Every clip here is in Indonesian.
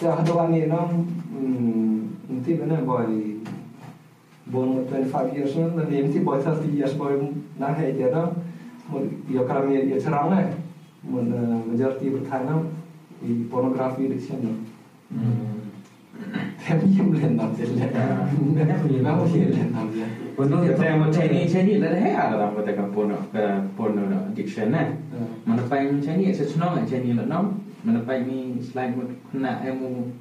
Ada orang ni nam nanti mana boy born 25 years na nanti nanti boy 30 years boy na hai dia nam ya kami ya cerang lah mun majority bertanam di pornografi di sini Tapi yang boleh nam je lah. Memang boleh lah nam je. Untuk saya mau Chinese Chinese lah hai ada dalam kata porno ke porno addiction nah. Mana pai Chinese sesuatu Chinese lah nam. Mana pai ni selain nak emu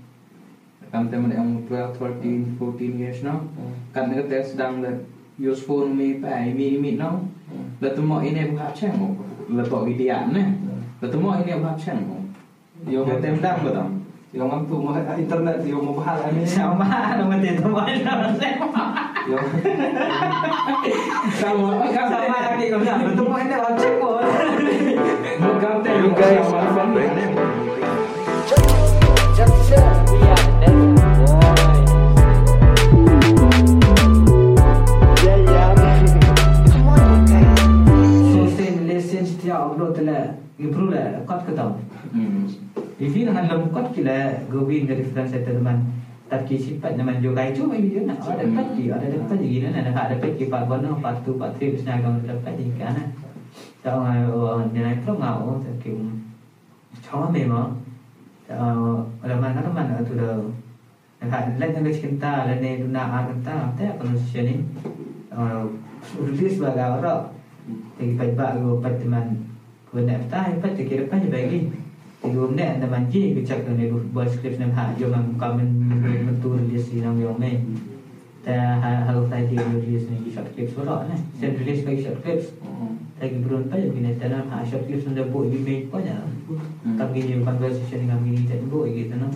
kam teman emu 12, 13, 14 years no. Kan kita sedang le use phone mi pai mi mi no. Là tôi mọi anh em học chẳng một là tội cái điện này là tôi mọi anh em học chẳng một Yo Yo tem dang dong Yo mampu internet yo mau bahal ini. Sama man dito mo Yo. Sama sama lagi na Betul check mo Magkam tem You guys are friend Just we are. So sen lesen setiap upload telah improve lah tau. Nak tapi sifat nama jo kai tu mai dia nak ada dapat dia ada dapat dia nak nak ada dapat kita bono part tu part 3 bisna gam dapat dia kan. Tahu ngai orang dia nak tahu ngau tapi chawa me ma. Tahu ada mana ada mana tu dah. Nak lain yang cinta lain yang guna agata apa apa manusia ni. Release bagai orang phải thì mình Vừa nẹp tay phải thì kia phải thì bagi Chỉ cái chắc này rồi Bởi script nằm hạ Dù mình có mình Mình tu release gì nằm dòng này Ta hà phải thì release này Cái short clips của đó này Sen release cái short clips. Ta cái berun phải Vì này ta nằm hạ short clips Nằm bụi vì mình có nhờ Cầm gini conversation Cầm gini chạy bụi gitu nó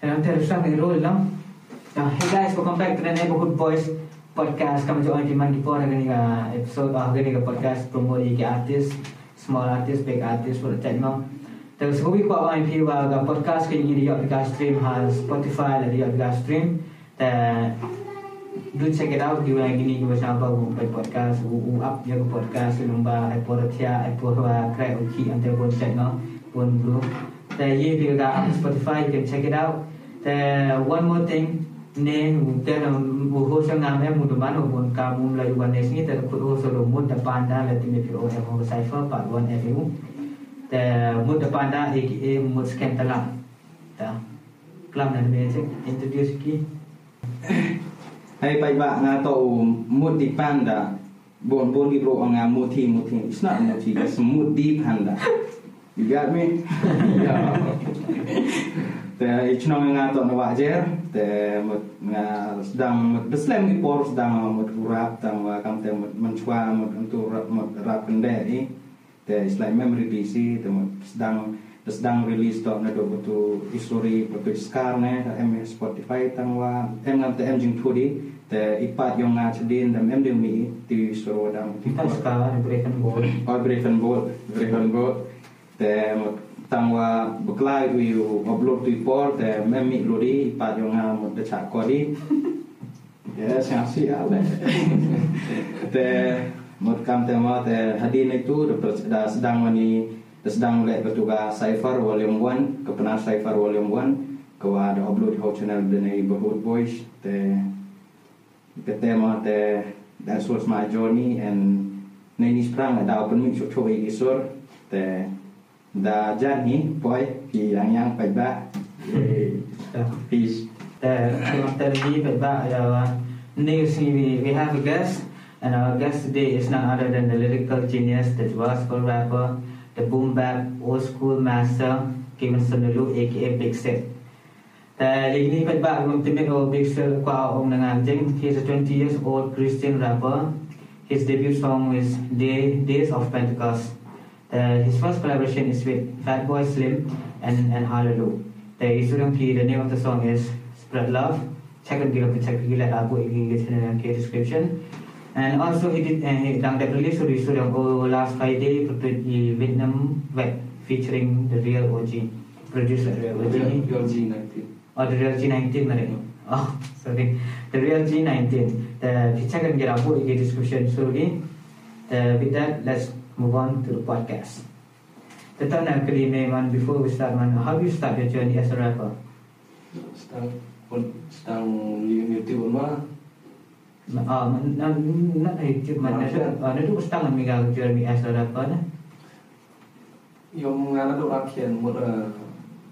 And I'm telling you something roll long Now, hey guys, welcome back to the Neighborhood Boys podcast. Kami join di Mandi Pon hari ni ka episode ah hari ni ka podcast promote ke artis, small artist, big artist, for check no. Terus hobi ko ang IP wa ka podcast ke ni dia ka stream has Spotify la dia ka stream. Ta do check it out di wa gini ko sa pa bu podcast u up ya ko podcast lumba ai por tia por wa krai o ki ante pon check no pon blue. Ta ye di Spotify you can check it out. Ta one more thing hồ sang nam em mùa đồ bán ở buồn cả mùa là yuan này sinh tại khu hồ sơ đồ mùa tập ban đã là tìm hiểu em hồ cipher part one em hiểu แต่ mùa tập ban đã aka mùa scan ta làm ta làm này mình sẽ introduce kỹ. Hai pai ba nga to muti panda Bon bon di bro nga muti muti It's not muti It's muti panda You got me? Te ich nong nga to na wajer te mut nga sedang mut beslem ki por sedang mut rap tang wa kam te mut menchwa mut untuk rap mut rap kende ni te selain memory PC te mut sedang sedang release to na do butu history butu skar ne em Spotify tang wa em ngam te em jing thudi te ipat yung nga chedin dam em ding mi ti suro ti kita sekarang berikan bol or breaking boat breaking boat te mut tang wa beklai tu yu upload tu por te memi lori pa yo nga mo de cha ko di. Ya sang si ale te mo kam te ma te hadin itu da sedang mani de sedang le betuga cipher volume 1 ke penar cipher volume 1 ke wa da upload ho channel de neighborhood boys te ke tema te that was my journey and Nini sprang ada open mic cho isur te da jani boy thì yang yang phải ba peace the tadi baik ya news we we have a guest and our guest today is none other than the lyrical genius the gospel rapper the boom bap old school master Kim Sunulu aka Big Set តែលេខនេះបាច់បាក់ខ្ញុំជំរាបអូ Big Set គាត់អង្គនឹងអញ្ចឹង he's a 20 years old Christian rapper his debut song is Day Days of Pentecost Uh, his first collaboration is with Fatboy Slim and and Hallelujah. The Isuram ki the name of the song is Spread Love. Check it out check it out abu iki in the description. And also he did uh, he dang that release to Isuram oh, last Friday to the Vietnam web featuring the real OG producer real OG G nanti. or the real G19 na rin. Oh, sorry. The real G19. The check it out abu iki description so again. Uh, with that, let's move on to the podcast. Tentang nak kedine man before we start man, how you start your journey as a rapper? sedang sedang YouTube mah Ah, na na YouTube man, na na tu start man migal journey as a rapper na. yang ngana do rakian mur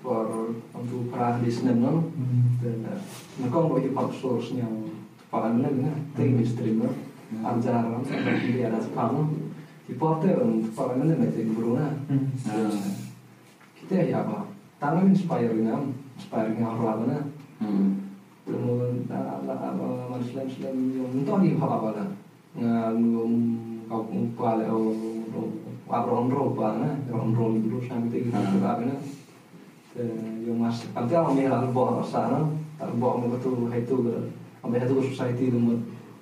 por untuk para listener no dan nakong bo hip hop source yang pakai mana gina ting stream no ajar ram di ada sepang hop teh pakai mana nih ting buruna kita ya apa tanam inspiring am inspiring am apa na kemudian apa manusia manusia yang entah di hop apa lah. Ngam kau kumpul atau apa roba na ron ron dulu sampai gitu apa na yung mas pante ako may halbo sa ano halbo ako betul itu ang itu society mo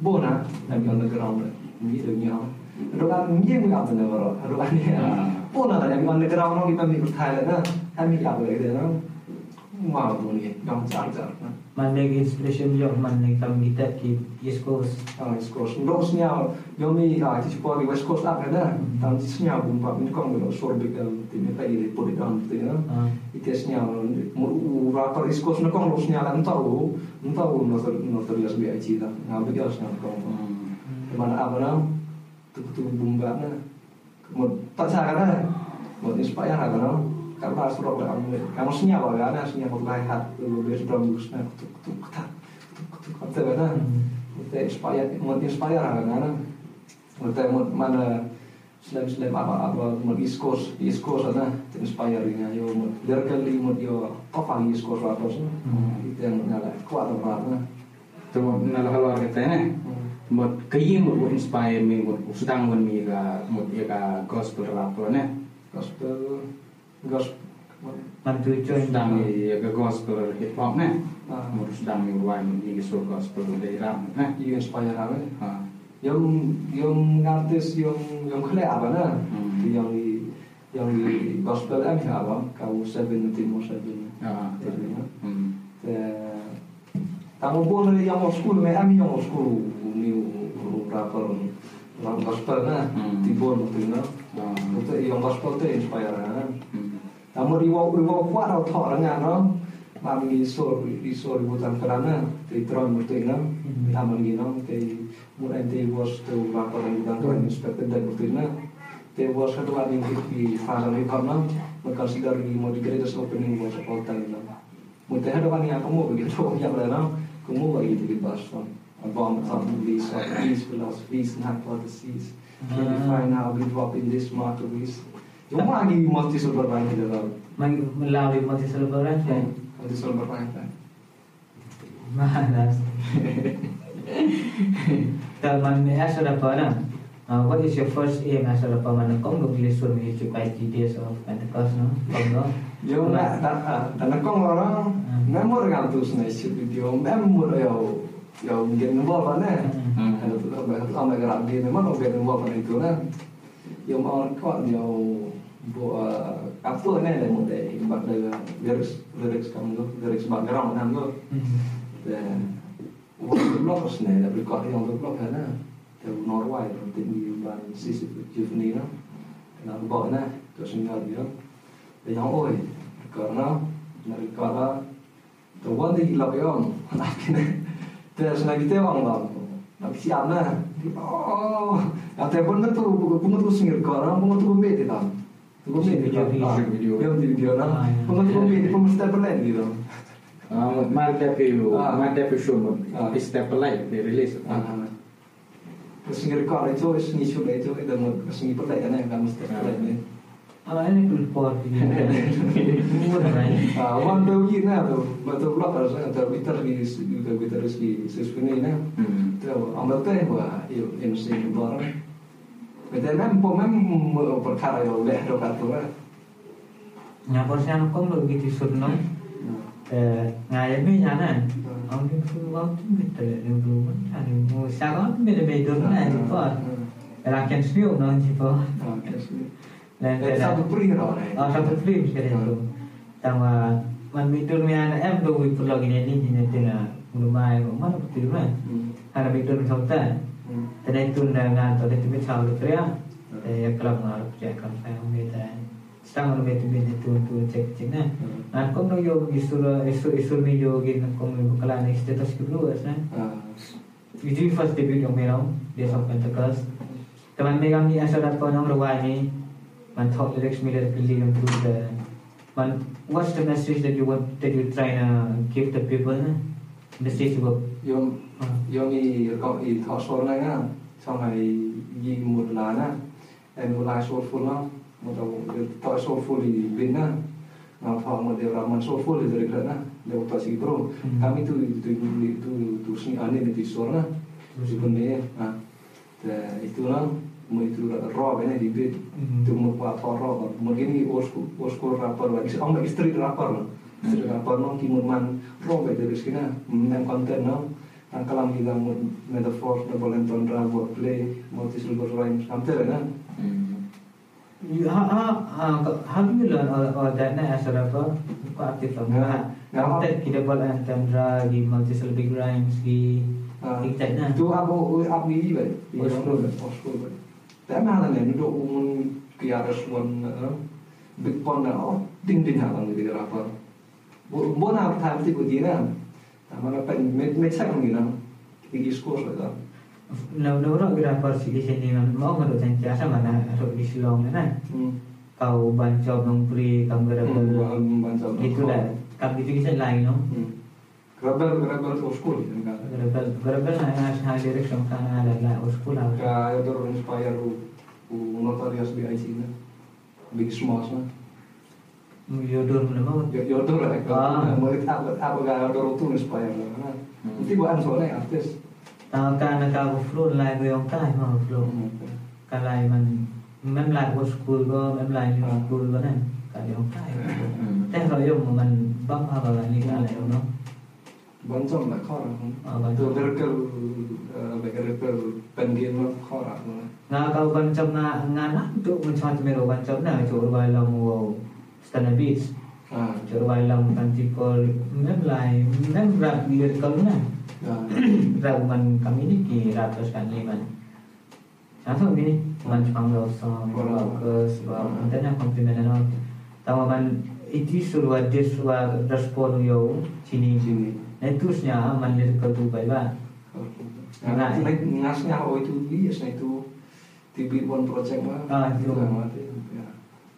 buona la mia grande mi do mi ha ro ga mi mi ga na ro ro ga ni buona la mia grande no mi pa mi thai la na ha mi ga le de no ma bu ni dong chang chang hindi mo yato na baro. Ano ka niya. Bona na yung underground na kita may Thailand na. Kami yato lagi na. Wow, mo ni yung jar jar na. Man nag inspiration yo man nag kami kita ki East Coast. Ah, East Coast. Rose niya yung may ah ti po di West Coast up na. Tam ti niya bumpa min kong lo sorbik ang ti may paili po di down ti na. Ah, ites niya mo rapper East Coast na kong los niya lang tao. Não tahu no no terbiasa biasa cita. Ngabe dia harus ngakong. Mana apa na? Tuh bumba na. Mo tak sa kana. Mo inspire ka na. Karena suruh kamu kamu senyawa kan, senyawa lahat lu biasa drum blues na tuk tuk tak tuk tuk tuk na. Kita inspire mo inspire ka na. Mo mo mana selain selain apa apa mo East Coast East Coast na inspiring ayo mo lyrically mo yo apa East Coast rappers na. Itu yang nyala kuat apa na. tu nalo halwar kita ne mot kayi mot inspire mot sedang mon mi ga mot ya ga gospel rap ne Gospel gospel sedang ya ga gospel hip hop ne ruai mi ga so gospel de ne inspire apa? ha Yung yung artis yung yung kaya apa na? Yang yang gospel em apa? Kau seven timo seven. ha pun dari yang school, me yang school ni rapper gospel na Hmm. tibon tu na. ha Itu yang gospel tu inspire na. Namun riwau riwau kuat rau thọ là ngàn đó mà mình đi xô đi xô đi vô tầm cái đám nè thì tròn một tiếng lắm làm mình nghĩ nó thì một anh thì vô từ và có thể đang có những spec tên một tiếng nè thì vô sẽ là những cái gì pha ra hay không lắm mà cần sự đời đi một cái đấy là opening Yung lagi multi silver di dalam. man melalui multi silver kan. Multi silver kan. Malas. Tal man as a rapper na. Uh, what is your first aim as a nung listen me to by days of Pentecost no? No? Yung na na na kong orang memor kan tu sana isi video memor yo yo get involved na. Hmm. Ada tu apa tu ambil gerak dia memang get involved na itu kan. Orang kau yo bo apa ni ada muda imbak ada lyrics lyrics kamu tu lyrics background kamu tu. Dan waktu blog ni dah record yang tu blog kan. Từ Norway rồi tìm nhiều bạn sisi nhau ôi cỡ nó nó cỡ đó tôi quan thì là cái ông là cái này thế là cái thế ông là nó bị siam thì oh thế pun tu pun tu singir cỡ nó pun tu pun bete tau tu pun bete tau Music video. yang di video nó pun tu pun bete pun step lain gitu Ah, depu Ah. mal depu show mot Ah. step light de release Ah. Terus singir cỡ itu singi sudah itu itu mau singi pelai kan yang kamu step lain ni Ah, ini kulpor. Murah kan. Ah, one day you na to, but the blockers na to bitter di di bitter di sesune na. hmm To amal te wa yo in sin bor. Bete mem po mem perkara yo leh do kartu na. Nyapor siya kong lo gitu surno. Eh ngaya mi sana. Ông đi phu Era ken sio no di po. Lain Eh, satu puri kan orang. Oh satu film sekali itu. Tadi itu dengan tadi itu bisa kalau cek saya itu nah. Kau kau bukalan status kedua. Itu first debut yang merau dia sampai tegas. Teman megang ni asal dapat orang Man talk lyrics that really improve the. What's the message that you want that you trying to give the people? Message work. Yo yo mi có ý thọ số này á, xong rồi gì một lá na, em một lá số full lắm, một đầu thọ số full thì bên na, mà thọ một điều làm số full thì thọ Hmm. kami tu tu tu tu tu sini ane di số na, si bende, ah, itu lah, mau itu raw ini di bed, Hmm. tu mau buat thọ raw, mau gini osku osku rapper lagi, ông là street rapper lah, street rapper no kimuman raw dari sini, mem konten no. Kalam metaphor bolenton na. You, how, how, uh, how do you learn all, all that as a rapper? Aktif lah. Ya. Nah, Konten kita buat antara di multi-syllabic rhymes di Ah. di chat na. Tu abo abo ni vậy. Oslo. Oslo vậy. Tại mà là này nó độ mun kiaras one big pond na oh ding ding halang gitu rapper. Bu bu na time ti begini. Tama na pen met met sak ngi na. Igi skor lah. Nah, nah, orang rapper sih di sini man mau nggak dosen jasa mana atau di Silong na. Hmm. Kau bancop nong pri kamu rapper. Bancam. Itu lah. Kamu itu kisah lain no. ربنا ربنا وشكول يعني ربنا عشان هاي دايركشن كان على لا وشكول هذا يقدر انسباير ونوتاريوس بي آي سينا بيج سماش يدور من الموت؟ يدور هيك مريت أبغى أبغى يدور تو انسباير انتي بقى سؤالي افتس كان كابو فلور لاي بيوم كاي ما فلور كان لاي من مم لاي وشكول بو مم لاي وشكول آه. بو نن كان يوم كاي تهرا يوم من بقى هذا اللي قال يوم. Ko na. Kali yung kay. Pero yung man bang apa ba ni kalay no. Bancam lah kau Ah, bancam. Tuh berkel, berkel pengen lah kau orang. Nga kau bancam na nga na to man sa mero bancam na cho ba lang mo stand beats. Ah, Cho ba lang kan tipol man lai man rap lyrical na. Rap man kami ni ki rap terus kan ni man. Satu ini cuma lo song bagus, bagus. Antara komplimen ano. Tahu man itu suruh dia suruh respon yo sini. sini. Nah tu baik ba. Nah, ngasnya oh itu bias itu TV One Project lah. Ah, itu. Mati. Ya.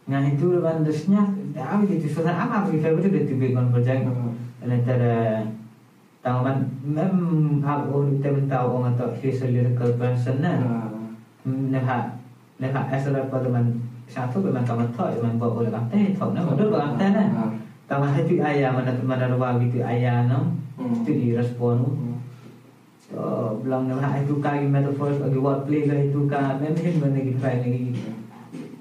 Nah itu man desnya, ah itu susah apa sih favorite itu tipe kon project. Antara tahu man mem aku kita tahu orang tahu he's a lyrical person na. Nah, Nah, nah asal apa teman satu teman kamu tahu teman bawa oleh kata tahu na, betul kan kata na. nah. Tama itu ayah mana mana ruang gitu ayah no. Hmm. Itu direspon. So, bilang nama itu kaki metaphor bagi wordplay lah itu kan memang mana gitu kayak lagi.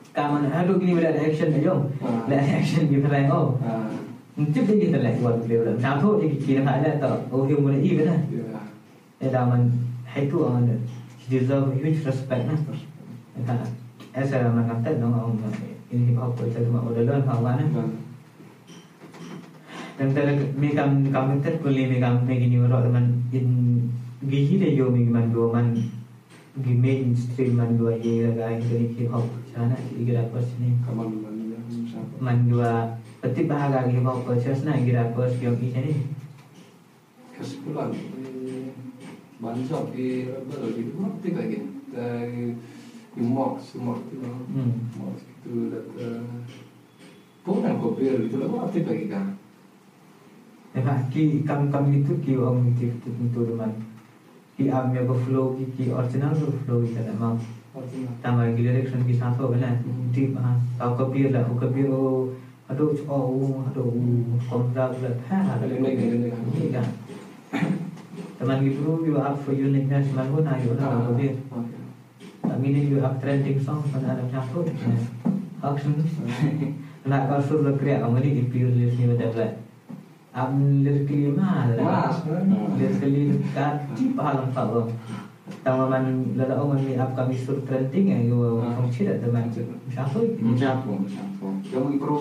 Kamu aduh gini ada action aja. Ah. Ada action gitu kayak oh. Mungkin dia kita lagi wordplay lah. Satu dia kira ada tak. Oh dia mulai ini kan. ya. Ya daman itu orang he deserve huge respect nah. Kan. Asa man kata dong orang ini hip hop culture cuma udah learn how mana. Dan Dan tala mi kam kam tet kuli mi kam mi gini ro man in gihi de yo mi man do man gi mainstream man do ye ga dari hip hop sana igira pas ni. Kapan dulu ya, siapa? man do peti bahaga hip hop culture na igira pas yo ki sini kesimpulan bancok di rebel gitu mati kayak gini dari di mock semua itu hmm. Mock itu dat bukan kopir gitu lah mati bagi kan देखा कि कम कम itu ki wong ngintip tentu teman कि आप मेरे को फ्लो की की original flow की करा माँ तमारे की डायरेक्शन के साथ हो गया डी हाँ का कॉपी ला हो कॉपी हो हटो ओ हटो कम जा गया था ठीक है teman gitu you have for you like nas man na yo na ko bir amine you have trending song pan ada chapter action la ka sur kriya amari ipil lesni bada ni betul betul. Am lirik lima lah. Mas, kan? Lirik kali kati pahalang pak Tama man lada orang ni up kami sur trending yang you Ah. fungsi dah teman? Macam apa? Macam apa? Yang ibro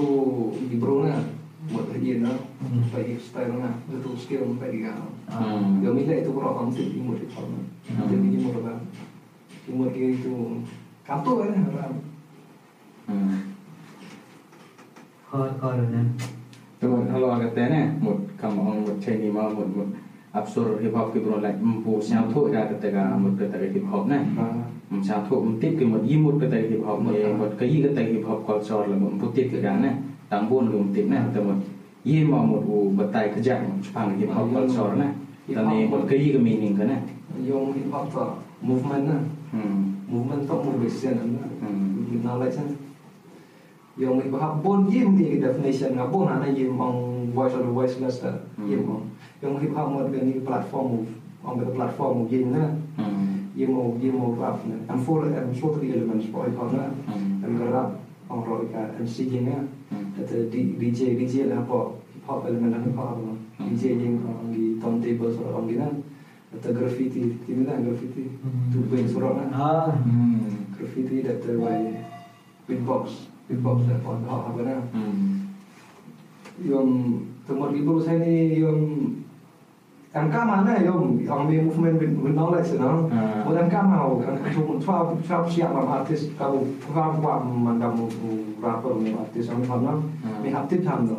ibro na buat kerja na, bagi style na, itu skill mo pwede ka. Yang mila itu kurang kamu tip imur itu na, jadi imur ba, imur kaya itu kanto kan. Hmm. Kau kau na. Cuma kalau agak tanya, mud kamu orang mud Chinese mau mud mud absur hip hop kita beroleh empu siang tu ya ketika mud ketika hip hop na, siang tu emtip ke mud imut ketika hip hop mud mud kayi ketika hip hop culture lah mud emputik ke kan na, tangbun ke emtip na, kita mud ye mau mud u betai kerja mud pang hip hop culture na, kita ni mud kayi ke meaning kan na, yang hip hop tu movement na, movement tu mud vision na, knowledge na. Hop bon yim di definition nga bon ana yim ang voice or voiceless na yim Hmm. ang. Yung hip hop mo ni platform move, ang the platform yim na. Hmm. Yim mo yim mo rap na. Ang four and four three elements for hip hop na. Hmm. Ang rap ang rock ka MC na. Hmm. At di DJ DJ lah po hip hop element ng hip hop. Hmm. DJ yung ang di turntable so ang gina. At graffiti, di na graffiti. Hmm. Tu ben suro na. Ah. Hmm. Graffiti that the way beatbox, hip hop na. Hmm. Yung tumor ibu saya ni yung ang kama na yung ang may movement with, with knowledge no. Ah. Mo ang kama o ang kung twa twa siya mga artist kau twa wa mandam rapper mo artist ang hana. Ah. May haptit ham no.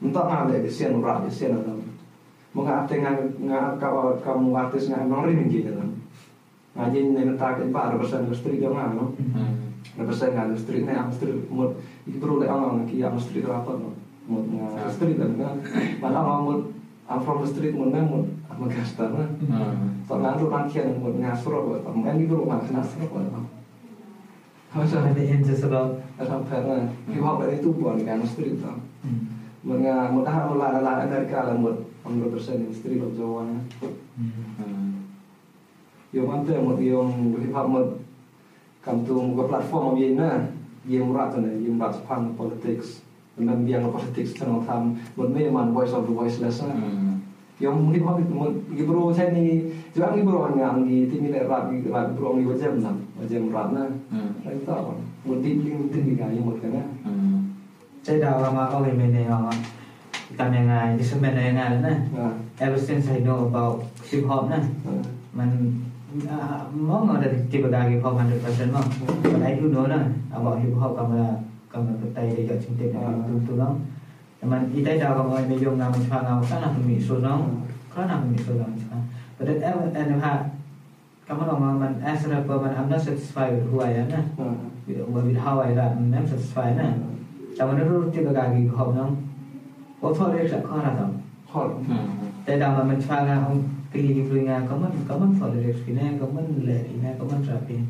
Untuk ngale sian rap sian no. Mo nga ate nga nga kau kamu artis nga nang rin gitu no. Ngaji ni natak ba represent industri dia nga no. Hmm. Represent nga industri ang industri mo ibro le ang ang ki ang industri no. Mo nga industri dan nga malah mo ang from the street mo na mo ang magastar na. Hmm. Tao nga ro nang kian mo nga suro ba. Ang ibro nga nga suro ba. Hasa Ada yang sesuatu. Asam pera, hip hop itu bukan kan street tau. Hmm. Mga mudah mula la Amerika lah mut ang represent street of Jawa. Hmm. Yung ante mut yung hip hop mut kam tum go platform ye na ye murat na ye murat pan politics men biang politics tan tham mun me man voice of the voiceless na yang mungkin hok itu mun gibro saya ni juga gibro ang ang ni timi le rap rap gibro ang wajam na wajam rap na saya tahu mun di ling tin ga yang mun kana saya dah lama kali mene lama kita yang ngai di semen yang ngai na ever since I know about hip hop na man mong ở đây thì bà đại học hundred percent mong bà đại hiểu nữa nè à bảo hiểu học cầm là cầm là cái tay để cho chúng ta đúng đúng lắm mà ý tay đào cầm ngoài bây giờ làm cho làm các làm mình số nóng các làm mình số nóng cho but that em em ha cảm ơn ông mình as a rapper mình I'm not satisfied with who I am nè with how I am I'm satisfied nè แต่มันรู้ที่ประกาศกี่ขอบน้องโอ้ทษเรียกจากข้อระดับข้อแต่ดาวมันมันช่างงานของ pilih-pilihnya kamu kamu follow kina kamu lari kamu shopping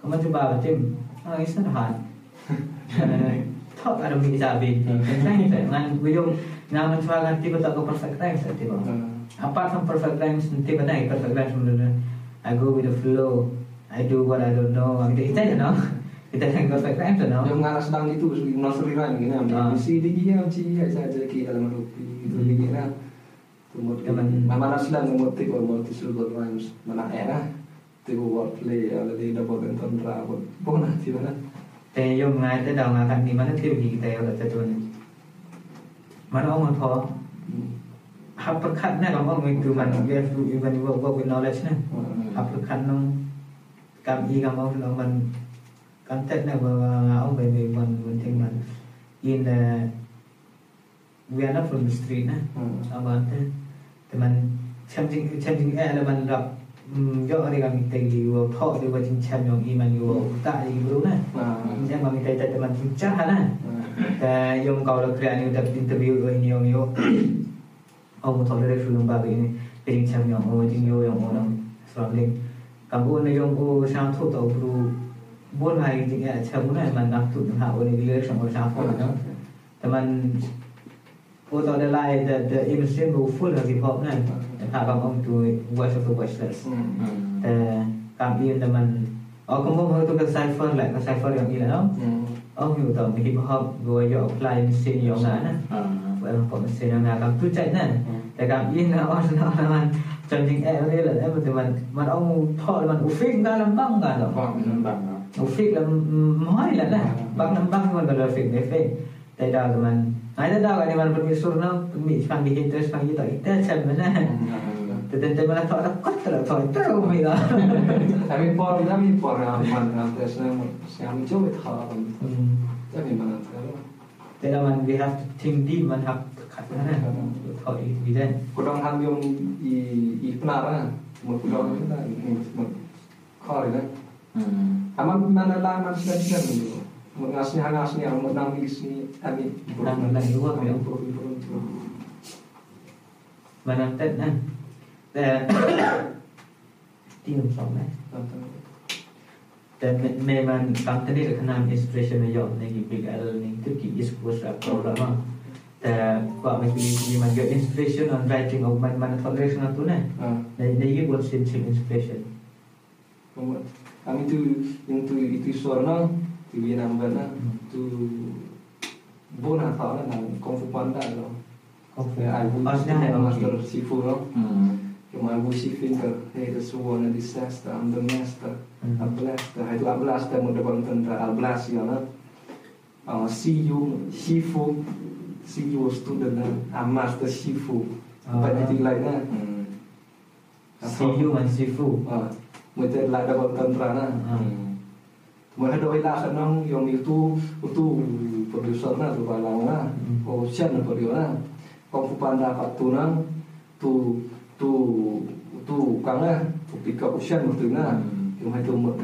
kamu coba baca oh it's not hard tak ada bisa sabi saya ngan guyong na man sa ganti ko tako perfect time sa tiba apart from perfect time nanti ba na perfect time sebenarnya I go with the flow I do what I don't know ang itu, ya no kita yang perfect time tuh no yang ngaras sedang itu sebelum nasriran gini ambil si dia sih aja aja kita dalam rupi gitu gini begini nah. Tumut Yaman- mana sedang memotik or multi syllable rhymes mana era tiba wordplay ada di double entendre buat bukan hati mana แต่โยมงานแต่ดาวงานกันนี้มันต้องเที่ยวกี่แต่เราจะจนมันเอามันพอ หับประคันนะเราบอกมันคือมัน we have to even work work with knowledge นะ หับประคันน้องกำอีกำเอาเรามันกันเต้นนะว่าเอาไปในวันวันที่มัน in the we are not from the street นะ เอามาเต้ นแต่มันแชมป์จริงแชมป์จริงแอร์แล้วมันรับยกอะไรกันมีแต่อยู่ท่อดีกว่าจริงแชมป์อย่างอีมันอยู่ตาอีกรู้นะ Nah. แชมป์มันมีแต่แต่มันจริงจ้านะ แต่ put on the light that the even symbol full of hip hop นั่นถ้ากำองตัว watch of the watchless แต่กามอีนแต่มันเอาอกำองเขาตัวก็ไซเฟอร์แหละก็ไซเฟอร์อย่างนี้แหละเนาะอ๋ออยู่ต่อมีฮิปฮอปรัวยอไลน์เสียงยองนะนะเวลาผมเสียงนะกำตัวใจนั่นแต่กามอีนนเอ๋อนะมันจริงแอร์นี่แหละแอร์มันมันมันเอาทอดมันอุฟิกได้ลำบ้างกันหรอลำบ้างอุฟิกลำม้อยแหละนะบางลำบ้างมันก็เลยฟิกไม่ฟิกแต่ดาวมัน Ada tahu kan di mana pergi surna, pergi sekarang di hitung sekarang kita kita macam mana. Tetapi tak ada kot lah, tak ada umi. Tapi por, tapi por mana tes nama, saya mencoba tahu. Tapi mana tahu. Tapi we have to think deep, man have mana. Tahu. Kurang ham yang i i penar mau kurang itu mau kau lah. Aman mana lah, mana sedang mengasnya-ngasnya, menangisi, kami kurang menangis uang ya, kurang kurang Madam memang yang nih big al nih tu ki is kuas rapor lama. Inspiration on writing mana buat inspiration. Kami itu Tiwi nambana tu bona tawna na kung fu panda no. Okay. Ay bu na master sifu no. Yung hmm. mga bu sifin ka hey the suwa na disaster ang the master. Hmm. A blaster ay la blaster mo dapat tanda a blast yun na. Uh, ah, see you sifu see you student na a master sifu. Ah. Pagdating like eh? na. Hmm. See you and sifu. Ah, mo dapat tanda na. ม Mo hay doi la sanang yung itu itu producer na tu balang na. Mhm. O siya na po na. Kung pupanda ka tu tu tu tu kang na, tu pick up siya mo na. Yung tu mo,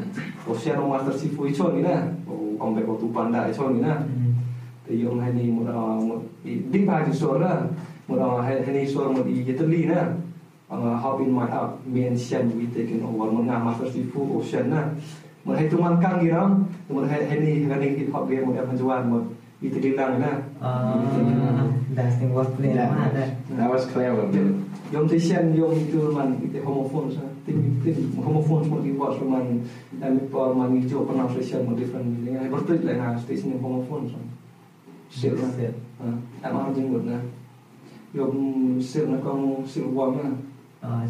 o siya no master sifu icho ni na. O kung beko tu panda icho ni na. Yung hay ni mo na mo di ba di so na. Mo na hay hay ni so mo di na. Ang hop in my up, me and Shen we taken over mo nga master sifu o Shen na một itu tung ăn căng gì đó một hay hay đi hay đi hip hop game một em phân một itu dinang na dancing was clear ada that was clear when we yom ti shen yom itu man itu homofon, sa Tapi tim homophone pun di watch man dan por man itu pronunciation mo different meaning ay lah na station yung homophone sa sir na sir ah ang mga jingod na yom sir na kong sir wang na Ah,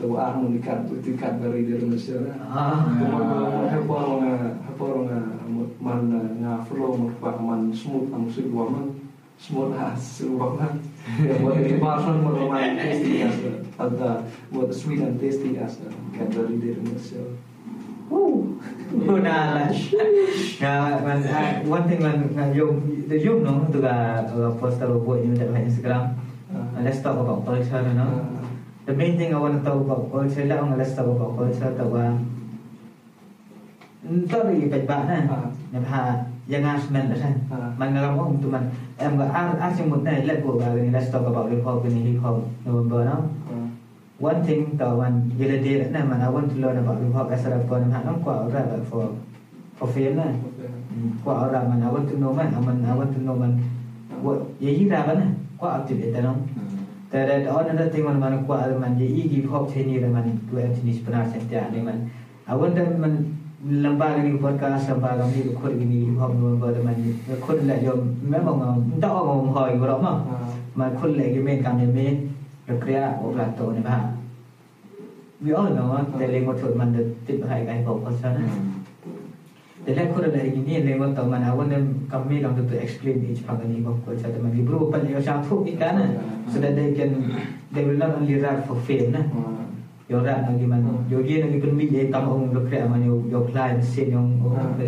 Tuh ah mau dikat dikat dari di Indonesia. Ah. Hepor nga hepor nga mana nga flow merpah man. Smooth am sebuah man. Smooth as sebuah. Buat di pasar mau main tasty ah, as ada buat sweet and tasty ah, as dari di Indonesia. Oh, nah, nah, nah, nah, one thing man, nah, yung, the yung, no, tu ka, uh, poster, buat yung, dah, Instagram, let's talk about culture, no, The main thing I want to talk about culture lang ang let's talk about culture tawa. Sorry, bạch bạn này, nhập hà, yang as men là sao? Mình ngờ không tụi mình, em gọi as as yung một này là của bà này let's talk about hip hop, cái hip hop, November no? À. One thing tawan yela dia nè, man I want to learn about hip hop as a rapper nam hanam kwa ora like for for fame na. Kwa ora man I want to know man, man I want to know man. What yehi ra ban na? Kwa active ita nong. แต่ได้ออนนั้นที่มันมันกว่ามันจะอีกีพอบเทนีแล้วมันตัวเองที่นิสปนาเสียแต่อันนี้มันอาวันนั้นมันลำบากกันอยู่พอดการลำบากกันนี่คนกินนี่พอบมันบ่ได้มันคนแหละยอมแม้บอกมันต้องออกมาอยู่หรอกมั้งมันคนแหละกินเมนกันเมนรักเรียโอกาสโตนี่บ้างวิอ้อนเนาะแต่เลี้ยงมาถดมันเด็ดติดไปไกลบอเพราะฉะนั้น ದೆಲೆಕ್ಕೂರಲ್ಲ ಹೀಗೆ ನೀನು ಅಂತ ಮನ ಅವನ ಕಮ್ಮಿ ಒಂದು to explain each ಪಗನ್ ಈಗ ಹೋಗ್ಕೊಳ್ಳಿ ಸದ ಮನ ಇಬ್ರು ಒಪ್ಪನ್ ಯೋಶ ಆಫ್ ಹೋಗಿ Kana so that they can they will not only rot for fame ನ ಯೋರ ನಂಗೆ ಮನ ಯೋಗಿ ನಂಗೆ ಇಬ್ರು ಮಿ ಏ ತಮ್ಮ ಹೋಗಿ ಲುಕ್ರೆ ಮನೆ ಯೋ ಕ್ಲೈ ಮಿಸ್ಸೇನ್ ಯೋ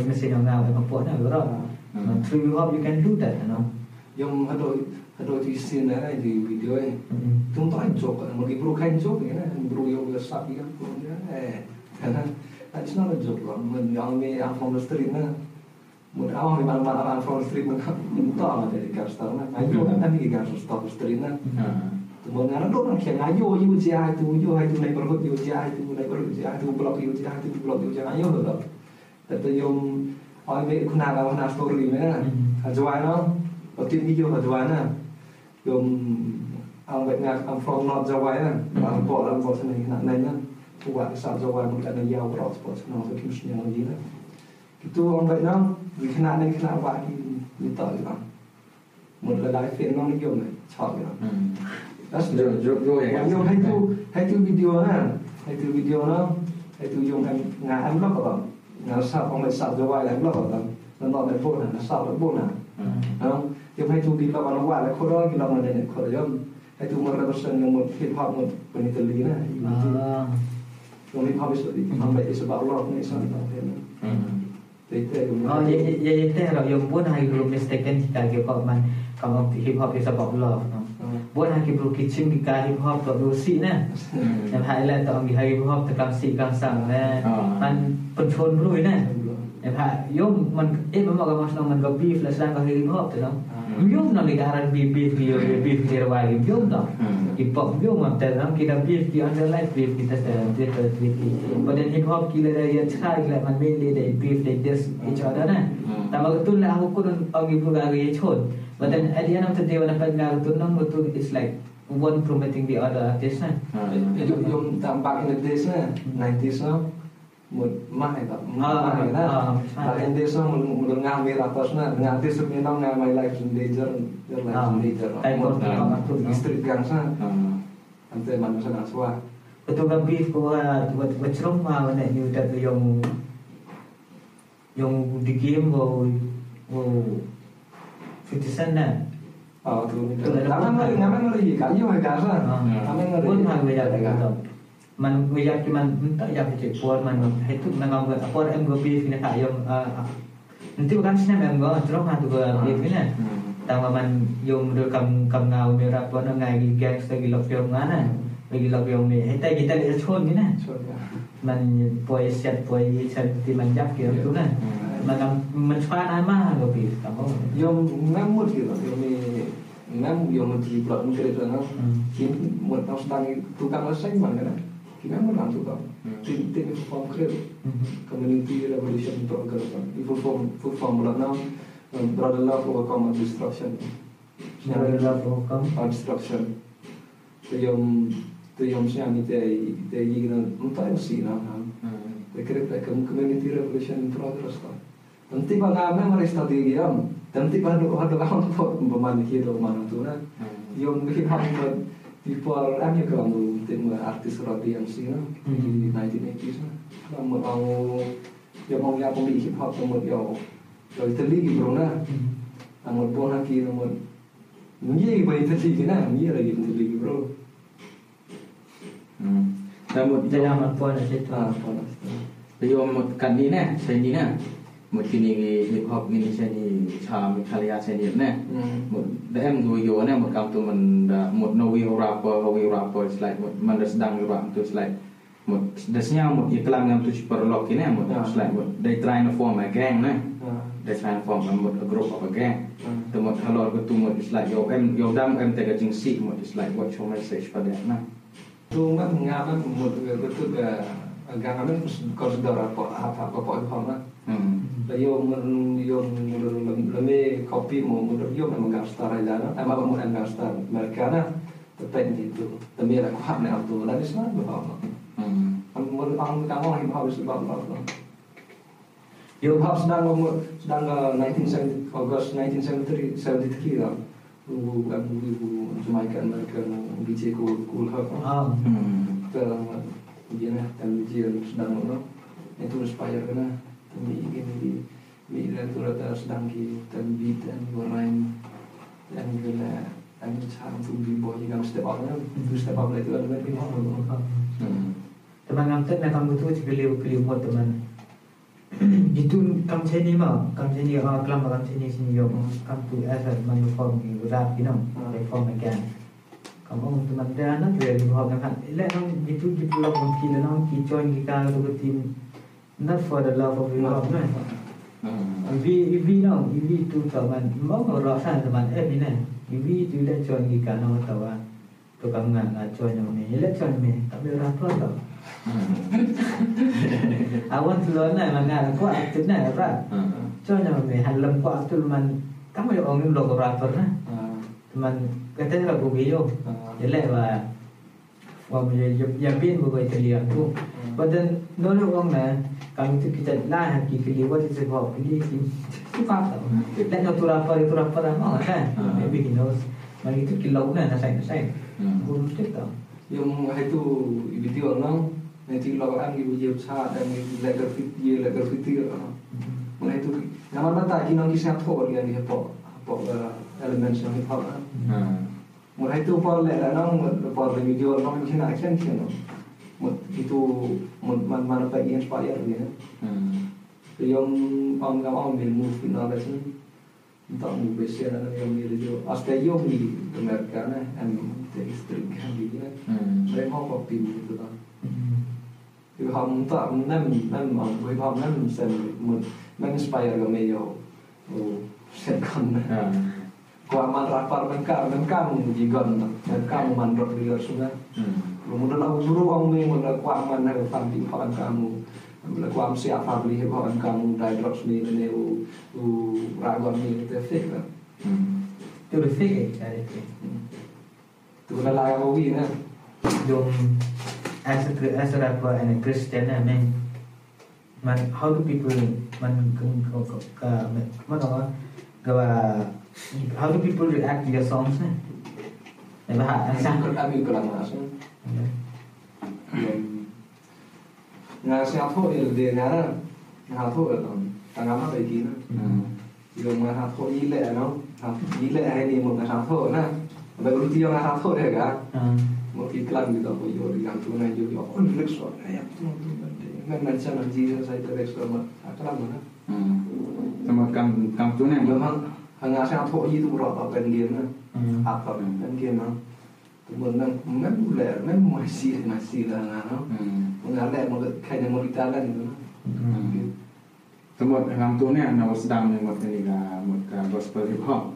ಮಿಸ್ಸೇನ್ ಯೋ ನಾವು ನಮ್ಮ ಪೋನ your through you have you can do that no ಯೋ ಹತೋ ಹತೋ ತಿ ಸೀನ್ ನಾ ಇದು ವಿಡಿಯೋ ಏ ತುಂಬ ಜೋಕ್ ಮಗ ಇಬ್ರು ಕೈ ಜೋಕ್ ಏನ ಇಬ್ರು ಯೋಗ ಸಾಪ್ ಈಗ kan eh. It's not a joke lang, man yang may ang from the street na. Mun ako may malam ang from the street na minta ang dari gastar na. Ayo kan kami gastar stop street na. Mun ngaran do nang kaya ayo yu jia itu yu itu naik perut yu jia itu naik perut jia itu blok yu jia itu blok yu jia ayo do. Tapi yung ay may kuna ka na story na. Hajwa no. Ở trên video ở Jawa na, yung ang wet nga ang from North Jawa na, ang po ang po sa nang Cuba South Java មកដល់យ៉ាវរត់ស្ពតក្នុងទៅខ្ញុំញ៉ាំយីណាពីទូអងវៀតណាមវិខ្នានៃខ្នាវ៉ាទីនិតយបានមកដល់ដៃហ្វៀននោះយំឆោតយំ That's the joke joke យ៉ាងខ្ញុំឲ្យទូឲ្យទូវីដេអូណាឲ្យទូវីដេអូណាឲ្យទូយំឲ្យងា em ឡុកក៏បានងា South អងវៀត South Java ឡើងឡុកក៏បានដល់ដល់ដល់ពូណា South ដល់ពូណាអឺខ្ញុំឲ្យទូពីឡុកអនវ៉ាឡើងខុសដល់គីឡុកនៅនេះខុសយំ Itu mereka pesan yang mau hip hop mau peniteli nah. Ah. sebab Allah ni sampai อืม Itu yang Oh, ya, ya, ya, ya, kalau yang pun hari belum mistaken jika kita kau man, kalau hip hop is about love, no. Buat hari belum kicim jika hip hop tak dosi na. อืม Yang highlight tak ambil hip hop tekam si kang sang na. Ah. Man pencon dulu na. Epha, yung man, eh, mga mas nang man beef las lang kasi yung hop, no? Yung nang ligaran beef beef yung ừ. beef terwa yung yung no. Ipop yung man tel nang kita beef ki underline beef kita tel beef tel beef ki. But then hip hop kila dah yang cakap lah man mainly they beef they just each other na. Tama ko tun lah ako kun ang ibu gagi chod. But then at the end of the day wala pa gagi tun nang tun is like one promoting the other artist na. Yung tambak in the days na, 90s na. Một mai tak, Ah, mai na. ah, Back in the days na, mula ngambil atas na, nganti nang my life danger, your life danger. Ah. betul. Street gangs na, อ่า nanti mana sana suah. Betul kan beef ko buat buat ceroma mana ni udah tu yang yang di game wo wo 50 cent na. Oh, tu ni. Tu ada Ngamen ngeri, ngamen ngeri, kayu hay gasa. Ngamen ngeri. Pun mah beda dah Man beda cuman entah ya kecil pun man itu memang buat apa em go beef ni kak yang nanti bukan snap em go ceroma tu go อืม Tama man yung do kam kam ngau merah pun ngai gi gangster gi lok yung ngana. Bagi lok yung ni. Hita kita lihat chon ni na. Man poi set poi set ti man jap ki tu na. Man kam man chwan ama lo bi kamu. Yung ngamut gitu, yung ni ngam yung di blok ngeri tu na. Kini một tao đang tukang leseng mana kan? Kita menang tuh kan. Tim tim perform keren. Community revolution program kan. Itu perform perform berana brother love overcome destruction. Brother love overcome destruction. Det yang det yang saya ni teh teh gina entah yang sih nah. Det kira teh community revolution progress kan. Nanti pada nama mereka tadi diam. Nanti pada ada orang pun pemain kita mana tuh na. Yang kita hambat people, ambil kamu penting artis Rodian sih di 1980s lah. Mà vào giờ mong ra công đi hip hop rồi một điều rồi từ lý gì rồi na là một buông ra kia rồi một những gì vậy thật sự thế nào những gì là gì từ lý gì một cái này hip hop như thế này cha một khai ra thế này nè một đã em người yêu nè một cam tu mình một novi rapper novi rapper it's like một mình đã sedang rap tu it's like một dasnya một iklan yang tu super lock ini một it's like một they try to form a gang nè they try to form a một a group of a gang tu một hello tu một it's like yo em yo dam em tega jing si một it's like what your message pada nè tu mat ngapa một betul gang amin kau sudah rapor apa apa kau pun io io la mia kopi mau io memang gak star aja eh malah mau enggak star. Mereka na tetap gitu. Demi aku hak aku dan itu sana berapa menurut aku hmm. kamu lagi mau harus berapa berapa Yo Bob sedang umur sedang eh, 1970 August 1973 lah. Ibu ibu ibu Jamaica mereka mau biji kul hub. Ah. Hmm. Kita dia nah dan DJ sedang umur itu inspire kena. Di di dan tu rata sedang ki dan beat dan warnain dan gila dan cara tu di boy yang step up kan. Tu step up itu ada ม Teman ngamtet nak kamu tu cakap liu keliu buat teman. Itu kamu sini mah, kamu sini ah kelam kamu sini sini yo kamu tu asal man form ni rap you know, they form again. Kamu teman dia anak dia di bawah kan. Nang itu di pulau mungkin nang ki join kita tu tim not for the love of hip hop kan. อืม Ivi Ivi no, Ivi tu teman mau rasa teman eh ni nah. Ivi tu lek join kita nang tahu ah. Tu kamu ngah join yang ni, lek join ni, tapi orang tua tahu. อืม Awan telur na mana kuat tu na ra. อืม Cho na me halam kuat tu man kamu yo ong lo rapper na. Ah, Man kata ra bu yo. ah, Jadi wa Wah, ya ya bin buku Italia tu. Badan nolak orang na kami tu kita lah haki keliwat itu sebab keli itu apa? Dan no tu apa itu apa dah mau kan? Maybe he knows. Mari itu kilau na saya saya. Guru tu tahu. Yung itu ibiti orang nanti lo kan ibu jauh sa dan leg graffiti leg graffiti Nah itu yang mana tak kita kisah thor yang dia po po elements yang hip hop kan. Mulai itu po le lah nong po video nong kena action kena. Itu mana pa inspire dia. Yung om gam om bil move final lesson. Entah move besar ada yang dia jo. Asta yo di Amerika na em te istri kan dia. Mereka mau kopi itu kan. Hip hop tak nem nem om hip hop nem sen men inspire ga meio o sen kan. Ko aman rapar men ka men kam jigon men kam man rot dia sudah. Kemudian aku suruh kamu mula kuaman nak family kawan kamu. Mula kuam siap family kawan kamu dari drop ni ni u u ragon ni tu fake lah. Hmm. Tu le fake ada tu. Tu lah lah aku ni kan. Yung as a as a rapper and a Christian na man. Man how do people man kung kung ka man apa gawa how do people react to your songs na? Jag ska ta eldelare. Han tog den. Han har inte gina. ยมมาทำโทษยี่ละเนาะทำยี่ละให้นี่หมดนะครับโทษนะแต่รู้ที่ยังนะครัทษเลยนะเมื่อกี้กลั่นดีต่อไปอยู่ยังตัวนั้นอยู่อย่างคนเล็กสอนนะอย่างตัวตัวนั้นนั่นนั่นใช่ไหมจีนใช้แต่เล็กสอนมาถ้ากลั่นนะสมการกรรมตัวนั้นแล้มั้งางานใช้ทำโที่ตัวเราเป็นเดียนนะอับต่อเป็นเดียนนะ menang mem le mem masih masih lah no mengalir mau kayak mau ditalan itu Tembot ngam tu ni nak sedang ni mut ni lah mut ka gospel hip hop.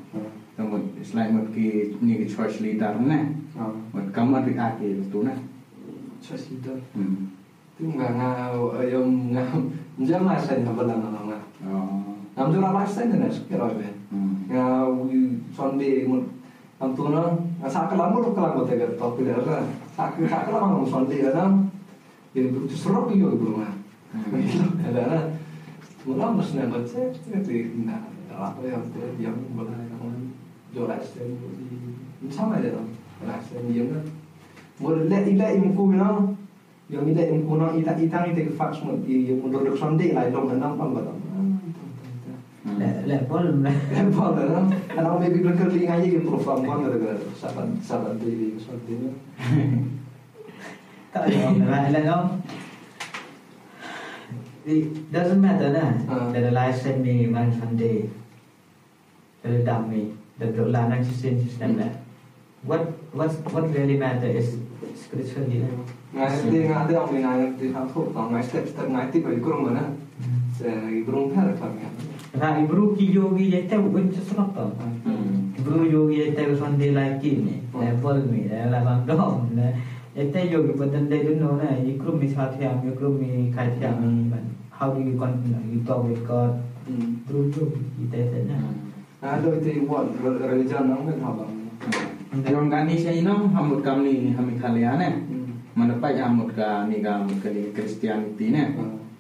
Tembot Islam mut ki ni ki church leader ni. Mut kamar di aki tu ni. Church leader. Tu ngah ngah yang ngah macam masa ni apa lah ngah ngah. Ngam tu ramai sen ni nak sekitar ni. Ngah Sunday mut ngau tu na ngau sakal lamu lu kelam bote gat top pilih lah sakal sakal lamu ngau sonde ya jadi begitu serap yo ibu rumah. Ada. Na mula mas na baca itu na apa ya tu yang boleh ngau jual sen sama aja dong sen dia na Mula le ila imku yang ila imku na ita itang ita ke fax mo i yung mundo dok sonde lai long level level kan anak baby berkeling aja gitu program kan gara-gara sahabat sahabat baby seperti ini tak ada lah it doesn't matter nah uh. that Allah send me one Sunday that dump me that Allah not change system lah what what what really matter is spiritual level งานที่งานที่เอาไปงานที่ทำถูกต้องงานสเต็ปสเต็ปงานที่ไปกลุ่มนะแต่กลุ่มแพทย์ครับเนี่ย ರಾ ಇಬ್ರು ಯೋಗಿ ಜೈತೆ ಉಂಚು ಸೊಪ್ಪ ಇಬ್ರು ಯೋಗಿ ಜೈತೆ ಸಂದಿ ಲಾಕಿನೆ ಲೆಬಲ್ ಮಿ ಲೆಬಲ್ ಡೋಮ್ ಎತ್ತೆ ಯೋಗಿ ಬದಂದೆ ನೋನ ಇಕ್ರು ಮಿ ಸಾಥೆ ಆಮಿ ಇಕ್ರು ಮಿ ಕಾಥೆ ಆಮಿ how do you continue you talk with god through yogi ಇದೆ ಸೆನ ಆ ಲೋತೆ ವಾಟ್ religion ನಮಗೆ ಹಾಬಾ Dalam gani saya ini hamut kami hamit kalian eh, mana pak hamut kami kami kali Kristianiti nih.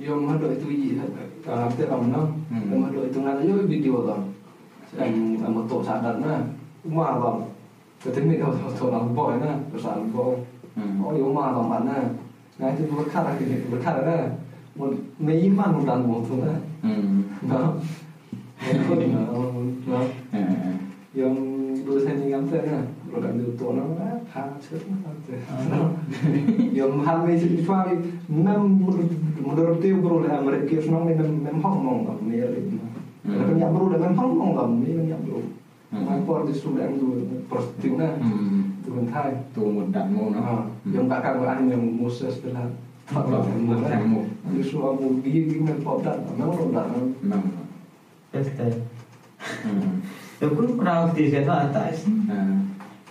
Yung mga doon ito iya, kahapte lang na. Yung mga doon ito nga na yung video lang. Ang mga to sa adan na, uma lang. Kasi may daw sa to lang boy na, sa lang boy. O yung uma lang man na. Nga ito bukat ka na, bukat ka na. Một mấy yếm mang một đàn một thôi đó. Đó. Đó. Đó. Yung doon sa ngắm tới na. Point na itu? Ila sân mi tu penhun tahu lại penhun mi opat apa? No. Hmm. mình tới đâu này mình lấy lấy diêm lai sinh phân hôn lại lại nó làm tao biết tụ biết hả này đâu mà nó ông phân hôn gì cái cái mặt cái bùi là there's no point Kau ini yang mau ke kuam ini ke kuam lai phán sai tôi cho nya. nó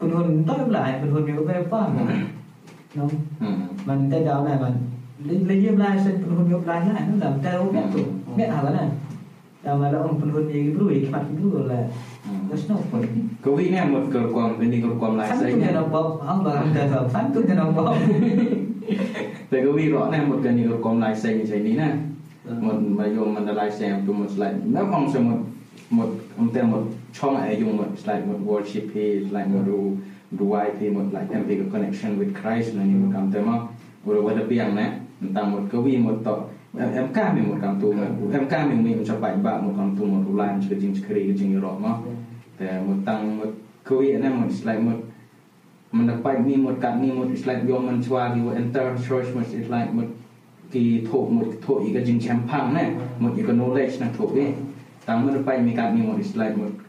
mình Huỳnh tóm lại mình Huỳnh hiểu về quá hả ừ. đúng. Ừ. Mình cái đạo này mình lý lý lai sen mình Huỳnh hiểu lai này nó làm tao ừ. biết tụ biết hả này. Làm mà ông mình Huỳnh gì cái gì mặt cái gì là Cô vi nè một cờ quầm bên đi cờ quầm lại xây nha. Ông bà ông trời phật phán tôi cho đồng bộ. Tại cô vi rõ nè một cờ đi cờ quầm lại xây như thế này nè. Một mà dùng mình là lại xem tôi một lại nó mong sẽ một một ông tên một Chong I yung mut like mut worship he like mut ru ruai he mut like em big connection with Christ na nani mo kam tema. Uru wada biang na entang mut kawi mut to. Em kami mut kam tu mut em kami mi mi mut capai ba mut kam tu mut ulan cik jing kri jing ro mo te mut tang mut kawi na mut like mut mendapat ni mut kat ni mut like yong mut chwa ni mut enter church mut like mut ki thok mut thok i ka jing champang na mut i ka knowledge na thok ni tang mut pai mi kat ni mut like mut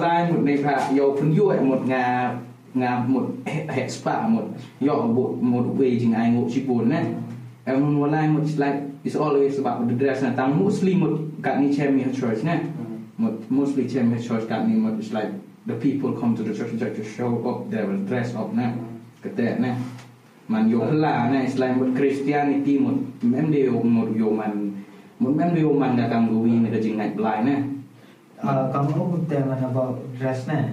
ไลน์หมดในพาโยพุนยุ่ยหมดงางาหมดเฮสปาหมดย่อบุหมดเวจิงไองูชิบุนนะ Emang walai mut like it's always about the dress na tang mostly mut kat ni chem church na mut mostly chem church kat ni mut it's like the people come to the church church to show up they will dress up na kete na man yo na it's like mut Christianity mut mem de yo man mut mem yo man da kang gui ni na kamu mà nó bảo dress nè.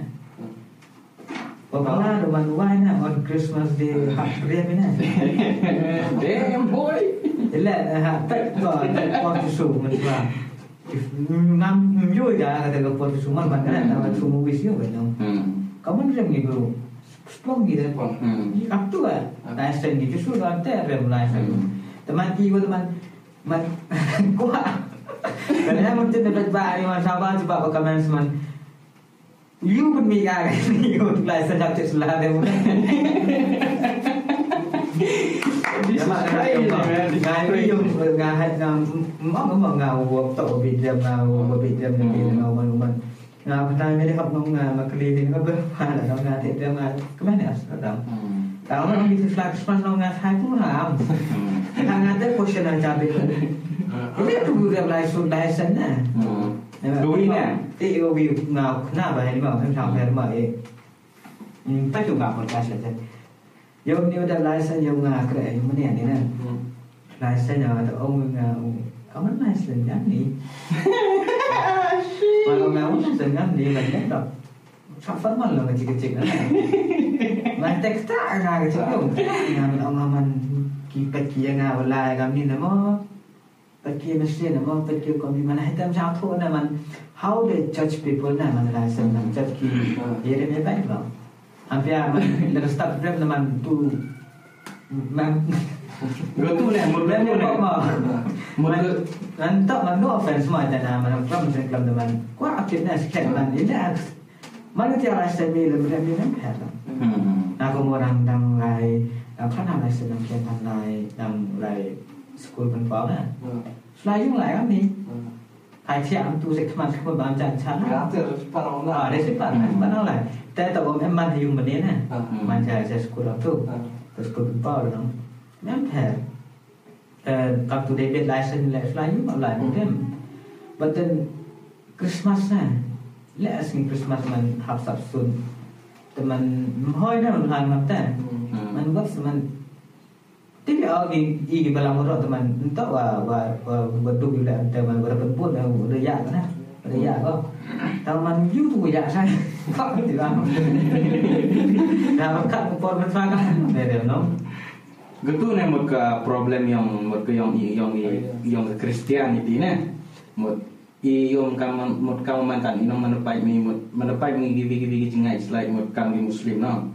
Pagkala naman why na on Christmas Day hot cream na. damn boy Ila ha pet ko ko tu su man ba. If ngam vui ja kata ko tu su man ba na ta su mu wis yo ba no. hmm Kamu rem ni bro. Strong gitu. hmm Up tu ah. Ta sen gitu su ran te rem lai sa. Teman ki ko teman man kuat. Karena macam dapat ba ni man sabar cuba bakaman seman. You pun mi ka ni you lai sa jak cek selah dia pun. This is crazy, man. This is Ngai crazy. yung අපිට මේ දෙකක් මම කලේ වෙනක බලපාන නෝනා දෙදම කමනේ අස්සදම් තාම මම කිසි ෆ්ලැක්ස් පන් නෝනා හයිකුනා අනද කොෂන ජාබේ ඉතින් තුරු ගලයි සුන් ඩයිසන් නෑ දුයි නෑ ඒ ඔබ නා නා බයි මම තමයි තමයි මම ඒ ปัจจุบันคนการเฉยๆยกนิ้วแต่ลายเส้นยกงาเกลยมันเนี่ยนี่นะลายเส้นยาวแต่องค์งาองค์เอามันลายเส้นยันนี่ dengan nilainya tak cover malah lagi kecil kan mantek tak ada kecil tu ngamin ngamin kita kia ngawalai kami nama pergi mesti nama pergi kami mana hitam cakap tu nama how they judge people nama mana rasa nama judge ki ye re me baik bang apa ya man lepas tak problem nama tu man Gotu ne, murbe ne ne. Murbe dan tak man no offense ma ta na man kam sen kam man. Ko akid nas kan man ila aks. Man ti ala sami le murbe ne ne ha. Na ko morang dang lai, na khan ala sen dang ken dang lai, dang lai school ban pa na. Lai yung lai kan ni. Ai ti am tu sek man ko ban jan chan. Ra ter parong la. Ah, resi parong parong lai. แต่ตกลงแอมมันที่ยุ่งแบบนี้นะมันจะจะสกุลเราตู้สกุลเป็นเป้าเลยเนาะ nem thể the talk to David lesson le fly you mà lại một thêm but then Christmas này, le sinh Christmas mình man hap sap sun teman hoi na man hang map ta. Man what's man tapi agi igi balang ro teman entah wa wa wa betul bila teman berapa pun dah udah ya vừa đi ya kok tao mình you tu ya sai kau tidak dah kau pun để được không? tuh nih ke problem yang ke yang yang yang ke Christianity nih, mau Iyom kam mut kam mantan inom menepai mi mut menepai mi givi givi jingai selain mut kam di muslim no.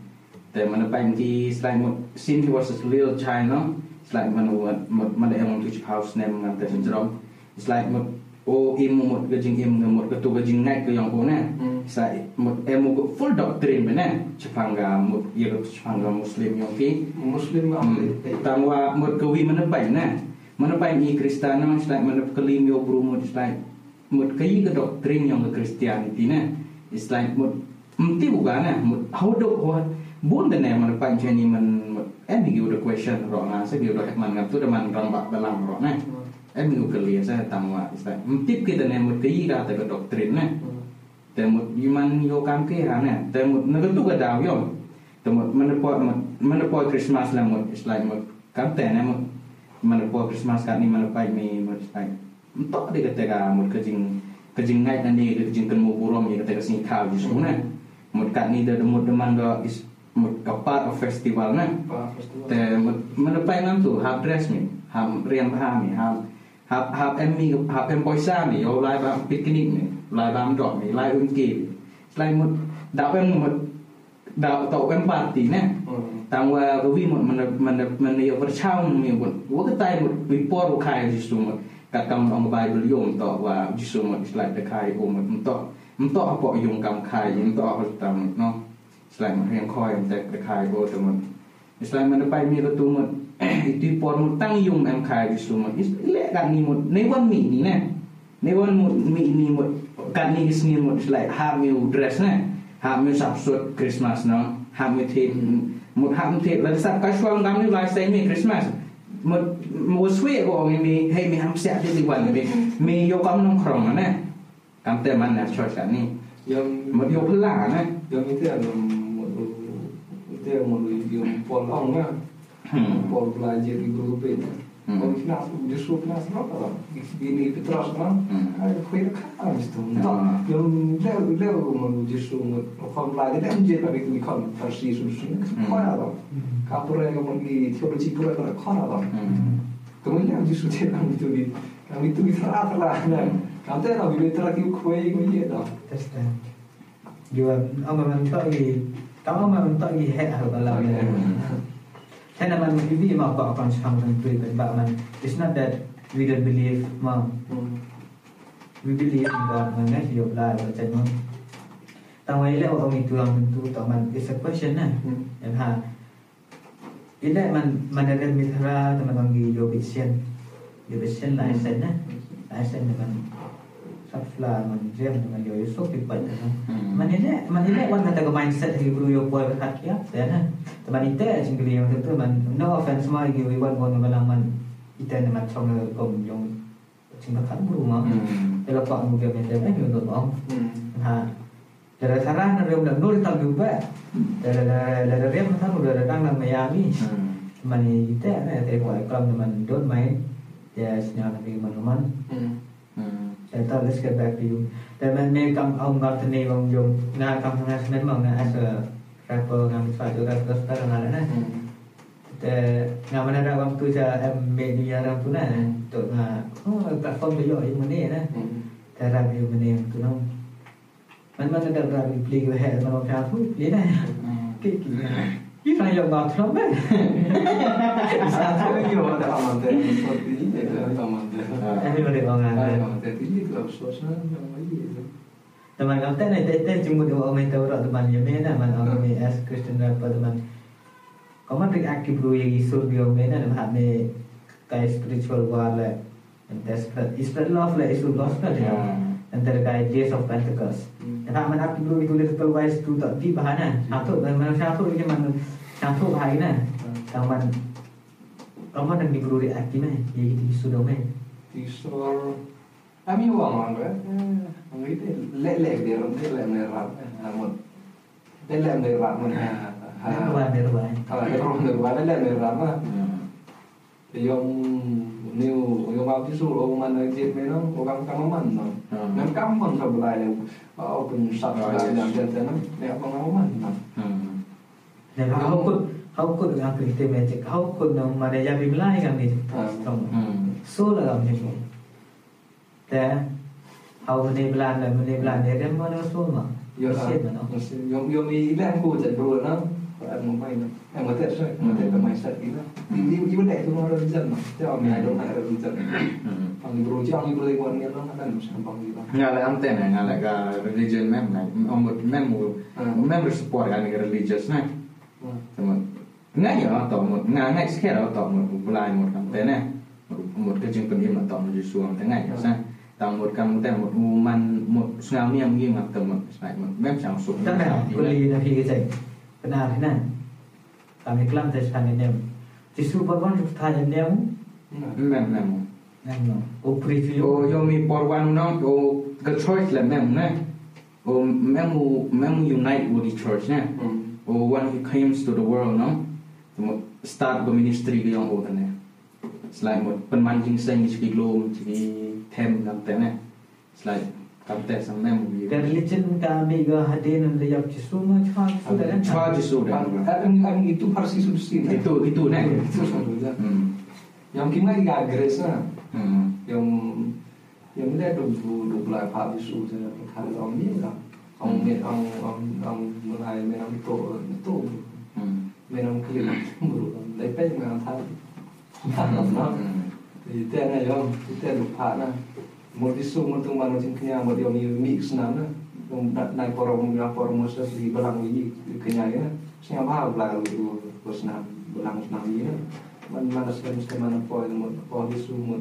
Te menepai mi selain mut since he was a little child no. Selain mut mut mana yang tujuh house name ngan te senjerom. Selain mut oh imu mut gajing im mut ketu gajing ngai ke yang. Hmm. Selain mut emu ko full doctrine bena. Cepangga mut yero cepangga muslim yang ki. Muslim apa? Tangwa mut kewi menepai na. Menepai ni Kristana selain menep kelim yo selain mut kayi ke doktrin yang ke Kristianiti na. Selain mut mti bukan na. Mut how do what bun dan na menepai jani men mut eh bigi udah question ro na sa bigi udah hekman ngap tu dah man rang bak dalam ro na. Bigi keli sa tangwa selain mti kita na mut kayi rata ke doktrin na. Te mut yuman yo kam ke ha na. Te mut nagetu ke daw yo. Te mut menepoi mut menepoi Christmas lah mut selain mut kam te na mut menepoi Christmas kat ni menepai mi mut Entok dia kata ka mut kejing kejing ngai dan dia kejing kenu burom dia kata ke sini kau justru na. Mut kat ni dia mut deman ga is mut ka part of festival na. Festival? Te mut menepai ngam tu hab dress mi, hab riam paham mi, hab Hab, hab em mi hab em boy sam ni o lai bam picnic ni lai bam dot ni lai un ki lai mut dap em mut dap tau em party ne tang wa ko vi mut man man man yo per chau mi mut wo ka tai mut wi por wo kai ji su mut ka kam ong bai bel yom to wa ji su mut lai ta kai o mut mut to mut to po yom kam kai mut to ho tam no lai mut riang khoi mut ta kai bo to mut lai mut pai mi ko tu mut itu por mutang yung am kai bisuma is le kan ni mut ne wan mi ni ne ne wan mut mi ni mut kan ni is ni mut like ha mi dress ne ha mi sap sut christmas no ha mi the mut ha mi the la sap ka shwang gam ni lai sai mi christmas mut mo swe go mi mi hey mi ham sia ti wan mi mi yo kam nong krong ne kam te man na cho cha ni yo mut yo phla ne yo mi te no mut te mut yo por long ne Paul Blazer i grŵp yn. Ond chi'n as, dwi'n siŵr chi'n as yn o'r o'r. Dwi'n ei beth ras yna, a chwer y car yn ystod. Dwi'n lew, lew, mae'n dwi'n siŵr, mae'n chwan blaid yn emjyd a fi dwi'n con persi sy'n sy'n chwer ar o'r. Ca bwreg am o'n i, tiwr ti bwreg ar y chwer hmm. ar o'r. Dwi'n lew, dwi'n siŵr ti'n am i dwi'n am i dwi'n thrath ar o'r. Am dyn o, fi beth rhaid i'w cwei gwyd i edo. Testyn. Eh. Dwi'n, am o'n tog i, dal am o'n tog i het ar o'r lawr. Hmm. Có con xong mình cười với bạn mình It's not that we don't believe mom We believe in God Tao ấy leo ông itu yang tentu tau man. It's a question lah Yang ha. Ini man man ada mitra di Jobisian Jobisian lah lah Lah teman Sabla man Yusuf pipat kan? Man ini man ini wan kata ke mindset di guru yo boy berkat ya dan teman itu cingkli yang tentu man no offense mah gi wi wan wan man man itu teman chong kom yang cingkli kan guru mah kalau kok mu dia minta eh yo dong ha. Dari saran dari udah nur tak juga dari dari dari dia masa udah datang nang Miami teman itu nah tadi mulai kalau teman don't mind ya sinyal tapi teman-teman saya tahu let's get back to you dan man may kam ông gặp thân này ông dùng nga kam thằng nga as a rapper nga mit phải juga terus terus nga na te nga mana ra wang tu sa em media ra tu na tu oh platform na te ra yung mani tu no man man ada ra man ka tu play na cái gì cái phải dùng ngọt lắm đấy Satu yo ada aman teh seperti ini Bir Ifra jogadottam be. És hát jó, de amatőr, most így indított amatőr. Everybody magát. Amatőr, így lapsosan, de meg a tenne, te te csinálod, hogy amit te orrad ban jön, nem van, ami ez Christian rapper ban. Kamatik aktív rúja Jézus biom, nem hát mi kai spiritual war le, and that's spread, spread love le, is love spread, and there kai days of Pentecost. Mm. Aktif dulu itu little wise tu tak di bahan satu dan mana satu ini mana satu hari na kawan kau mah dan di guru aktif ni yang itu isu dia mana Tisor kami uang kan? Ang itu lelek dia orang dia lelek merah. Namun lelek merah mana? Derwan, derwan. Kalau dia merah lelek merah mah. Yung new yung mau tisu orang mana jet memang orang kamu mana? Dan kamu pun sebelah Open Subscribe 내가 pengalaman. Dan aku pun aku pun dengan aku itu magic. Aku pun dengan mana yang dimulai kan ni. Tong. So lah kan ni. Dan aku ni belan dan ni belan dia kan mana semua. Ya, yang yang ni belan aku jadi dua lah. Kalau mau main, eh mau tes, mau tes pemain set gitu. Ini ini betul semua orang bijak. Tapi orang ni ada orang bijak. Nói là dân mà thế ông này đâu phải là dân ông bro chứ ông bro đi quan nghiên nó nó đang sản phẩm gì đó ngala am tene ngala ga religion mem na om mem mu mem support ga ni religious na teman ngai ya to mo nga ngai ske ra to mo bulai mo kam tene mo ke jing pen im to mo ju suang te ya sa tang mo te mo man mo am ngi ngak te mo mo mem chang su Chắc là kuli na. Benar này. Kami kelam tes kan ini. Tisu perban thay yang dia mem mem. o prifi o por porwan no o the church la mem na o memu memu unite with the church na o when he came to the world no the start the ministry ge yong o ta na it's like what pen man jing seng is big lom to be them na ta na it's like kam ta sam mem we the religion ka be ga haden and the yak chisu ma chwa chisu da chwa chisu da ang ang itu harus isu itu itu na yang kimai ga agres na yung yung le du du du lai pa bi su je ka lo mi la ông. Ừ. Mi ông ông ông lai mi ông ừ. ông kli mu ru ông tha tha lo na thì tên này không? Thì tên lục phá na một cái số một tung bàn một cái nhà một điều như mix nào nữa ông đặt này có rồng là có rồng một số thì belang gì? Cái nhà ấy na sinh bao là của Vietnam belang Vietnam gì nữa mana po mo po isu mo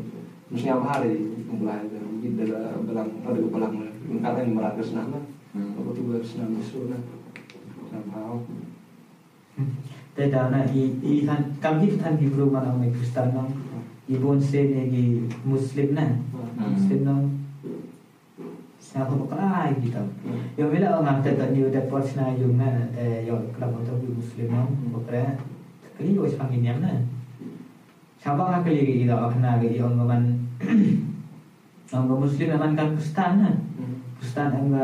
mesti apa hari mulai dari dalam belang ada belang kata yang meratus na na aku tu bersna isu na somehow đó là i i than cam hit than Hebrew ông này Kristen nó i bon này Muslim nè Muslim nó sao không có ai gì đâu Yo bila orang kata ni udah pos na yung na eh yo kalau mau tahu Muslim một cái cái yo sang ini na Siapa nggak kali gitu orang na gitu orang man orang Muslim man kan Kristen na Kristen ang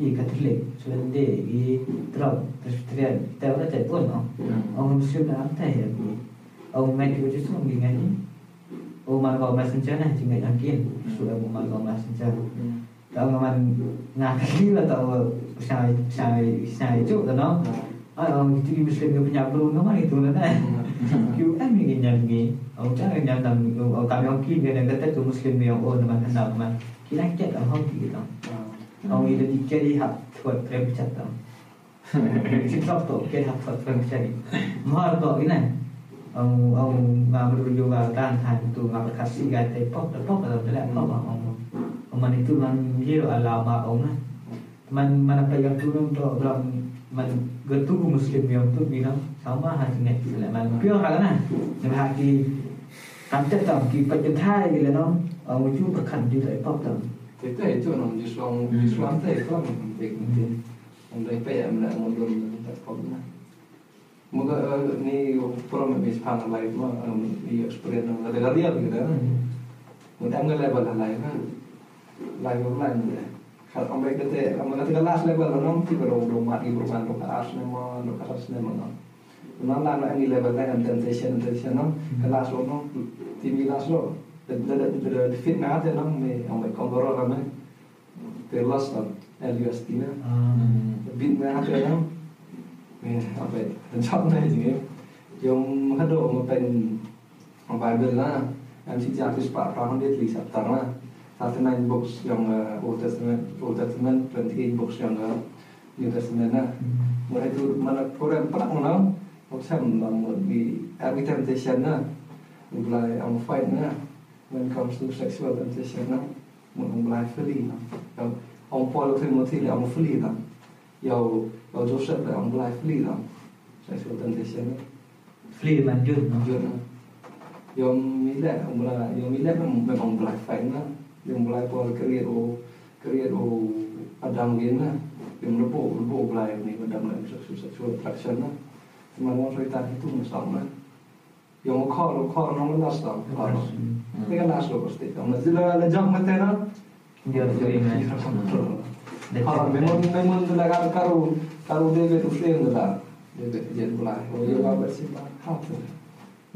i Katolik Sulende i Trump Presbyterian Tahu dah tak pun no Orang Muslim dah antai ya bi. Orang main tu justru orang ingat ni. Orang mana kau masih sana jangan yakin. Sudah orang mana kau masih sana. Tahu ngaman ngaki lah tahu saya saya saya itu kan no. Ah orang itu di Muslim punya belum ngaman itu kyu ami gi nyam gi au ta ga nyam dam au ta yong ki này cái tết của muslim mi au na ban na ma ki la ke ta hong ki ta au ni di ke li hap thot prem chat ta ki thot to ke hap thot prem chat ni ma to gi này ông ông mà mình vô vào tan thành tụ mà cái khách sĩ gai tay pop là pop là đó là pop à, ông ông. Mình itu man gì rồi là mà ông này mình mình phải gặp tụi nó rồi yang tu bilang sama hati net sila man pio hal na nem hati kantet tam ki pajentai gila no ông uju berkan juga pop tam Itu itu orang Islam Islam tu itu orang penting penting. Orang dari pe yang nak ngomong tak problem. Moga ni problem habis pang lain mah ni experience ada gadia begitu kan. Mungkin ambil level lain kan. Lain lain ni. আমরা এটাতে আমরা কাছে গেলে আসলে একবার নাম কি করে ওগুলো মাটি প্রমাণ লোক আসলে মন লোক আসলে মন নাম নাম আমি লেভেল না আমি জানতে সেন জানতে নাম গেলে আসলো নাম তিন গেলে আসলো ফিট না আছে নাম আমি আমরা কম বড় আমি terlas tam Eliastina bin na ka lang may apay ang chop na yun yung yung hado mo pen ang Bible na ang si Jesus pa parang dit li sa tara Testament books yang uh, Old Testament Old Testament 28 books yang uh, New Testament nah mulai tu mana korang pernah mana macam nama di every temptation nah mulai am fight nah when comes to sexual temptation nah mulai flee nah yang om Paul och Timothy am flee nah jag jag Joseph am mulai flee nah sexual temptation nah flee man jun om mulai yang yung mulai po ang kriya o kriya o adang din na yung lupo lupo blai ni madam na sa sa sa traction na mga mga sa itan ito na sang na yung ko lo ko na mga nas na ko na ka nas lo ko stay ka mazila na jam na tena hindi ako sa ina ha memo memo nila ka karo karo debe to stay nila debe yun blai o yung ba bersipa ha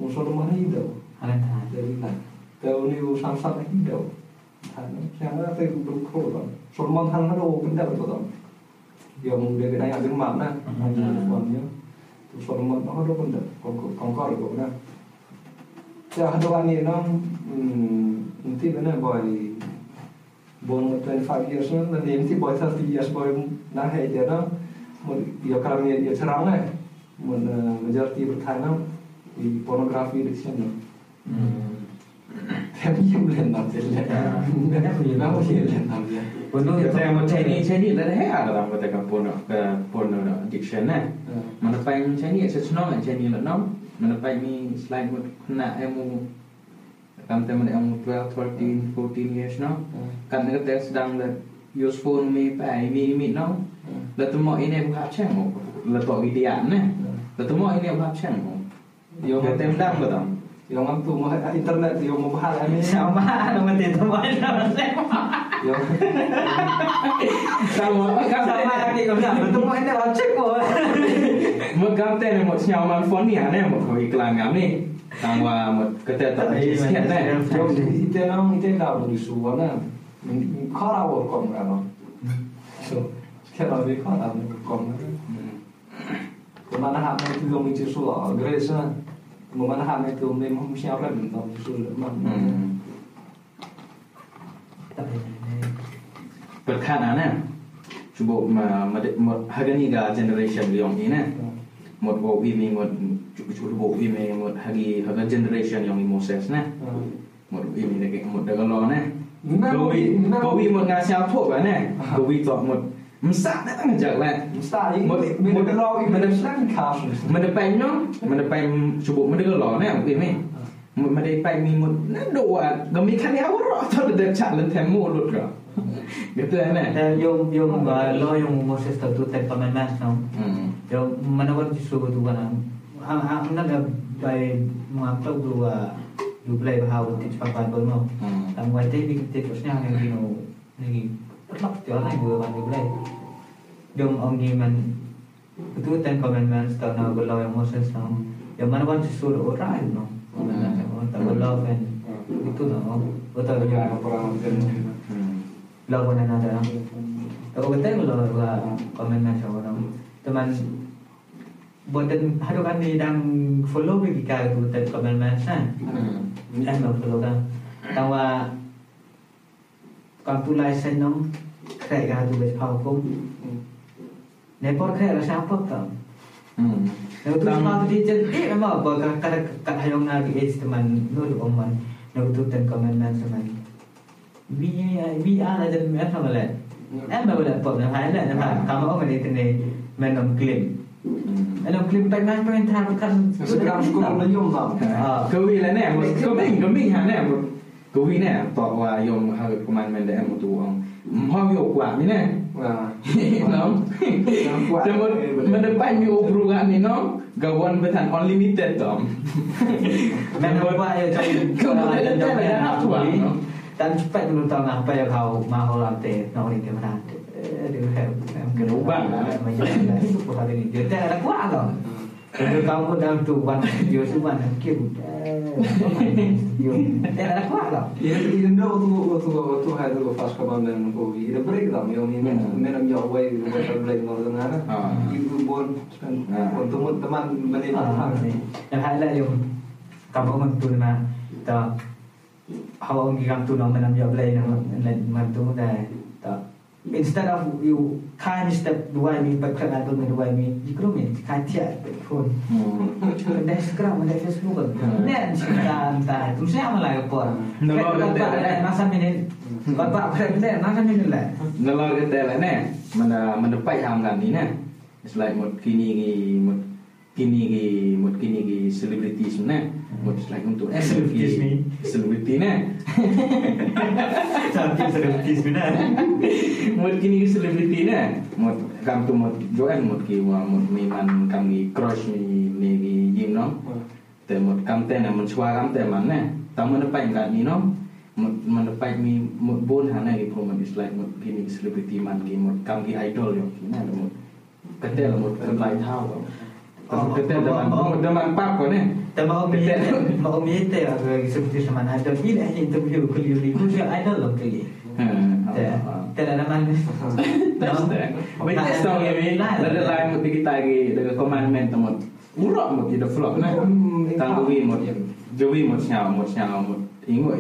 mo sa mga daw ha hindi na Tahun itu sangat-sangat hidup. chẳng thì đúng khổ lắm số mong thăng nó đâu cũng đẹp rồi lắm giờ mình về cái này là đứng mạng nè còn nhớ tụ số mong nó đâu còn được còn còn có được cũng nè giờ hai đôi này nó thì bên này bởi born 25 years nữa là niệm thì bởi 30 years bởi nãy hệ giờ nó một giờ cả mình giờ sáng này mình giờ thì bật thay na vì pornography addiction nữa Cambiamole il nome, cambiamole il nome. Quando entriamo Chinese, Chinese là è alla volta che porno porno diction eh. Mana pai ni Chinese, se no Chinese là no. Mana pai ni slide mut khna emu kam temen emu 12 13 14 years no. Kan ne tes dang là use phone mi pai mi mi no. Là tụi mọi anh em gặp chẳng là tội đi ăn nè. Là tụi mọi anh em gặp chẳng. Yo tem dang ba dang. Tu mau internet yang mau bahas ini sama nama dia teman Yang Sama. Kan sama lagi kau bilang betul mau ini cek kok. một cam tên là một nhau mang phone một hồi iklan ngắm đi tăng qua một cái tên tập Iya, hiện này iya. Yang itu nang itu dah beri suara na Kau rawat kau kan So dia kau rawat kau Ke mana hak itu yang mencuri suara Grace na Ngomana hame tu me mo mo siapa me mo mo sul mo. Perkhana na. Cuba ma ma hagani ga generation yang ini na. Mod bo wi me mod cuba bo wi me mod hagi hagan generation yang ini Moses na. Mod wi me dek mod dagalon na. Kau wi kau wi mod ngasih apa na? Kau wi tak mod Msak na tang jak la. Msak ik. Mo mo de lo ik men slang kaas. Men de pai no. Men de pai chubu men de lo na ok me. มันไม่ได้ไปมีหมดนั่นดูอะก็มีคะแนนว่ารอตอนเด็กฉันเล่นแถมมูหลุดก็เดี๋ยวเตือนแม่แต่ยมยาลอยมมอสสตัตุตัวเต็มไปแม้สเนาะเดี๋ยวมันวันที่สุดตัวนะฮะฮะนั่นก็ไปมาตัวดูว่าดูไปบ่าวติดฟังไปบ่เนาแต่ว่าได้มีติดตระชาชนอย่างนี้เนาะนี่ Jualan aja dulu kan dibelai. Dom om man itu ten commandments tau na belau yang Moses tau. Yang mana kan disuruh orang itu, Tak belau kan. Itu no. Betul betul. Belau pun ada. Tapi betul belau lah commandments orang. Teman Buatan haru kan ni dan follow bagi kau tu ten commandments kan. Dan follow kan. Tawa kampulai khay ga tu bet phao kum ne por khay ra sa pak tam nếu tu ma tu chân đi mà bỏ cả cả cả hai cái ấy thì mình nó được ông mình nếu tu tên comment mình thì là chân em không là em mà là bỏ nó phải là nó phải cảm ơn mình thì này mình làm clip Eller om klimpar man på en tarm kan... Så kan man skola jobba. Gå vi eller nej, gå vi, gå vi här nej. Gå vi nej, bara jobba här på man med det här mot om. mami né? Não? Mana pai o obruga ni no? Gawan betan unlimited tom. Mana pai ya jadi kalau ada yang nak tuan. Dan cepat dulu tahu apa yang kau mau lantai, nak ni kemana? Dia kan kerubah. Macam ni, dia tak ada kuat loh. Kalau kau pun dalam tu wan, dia semua nak kim. Tak ada kuat kau. Ya, Indo tu tu tu hai tu break yo ni men men am yo way ko ta break no na na. Itu bon bon teman teman meni Ah, ma. Yang hal lain yung kamu mentu na ta hawa ang gigam tu yo na na ta instead of you can't step dua ini berkenal dengan dua ini dikrumin kaca pun dah sekarang dah Facebook dan sekarang tak itu saya malah ekor kalau kita ada masa ini bapak berada masa ini lah kalau kita lah ne mana mendepai kan ini ne selain mod kini mod kini mod kini selebriti sebenarnya What's like untuk eh, Excuse me. Selebriti nah Sampai selebriti nah Mod kini selebriti nah Mod kam tu join joen mod ki miman kam ni crush ni ni ki yim no oh. Te mod kamu teh nih mod suara kam te man nah Tamu nepai kat ni no Mod menepai mi mod bon hana ki gitu, pro mod dislike mod kini selebriti man ki mod kam idol yo. Kena mod Ketel mod terbaik tahu. 그때 너만 너만 빠고 네. تمام امنيته يا سبتي شمان هذا في الاهل انترفيو كل يوم يقول شو انا لو كي ترى انا ما Baik, tahun ini. dari lain mesti kita lagi dari commandment teman. Urak mut di flop nah. Hmm, Tangguwi mut ya. Jowi mut nyaw mut nyaw mut. Ingo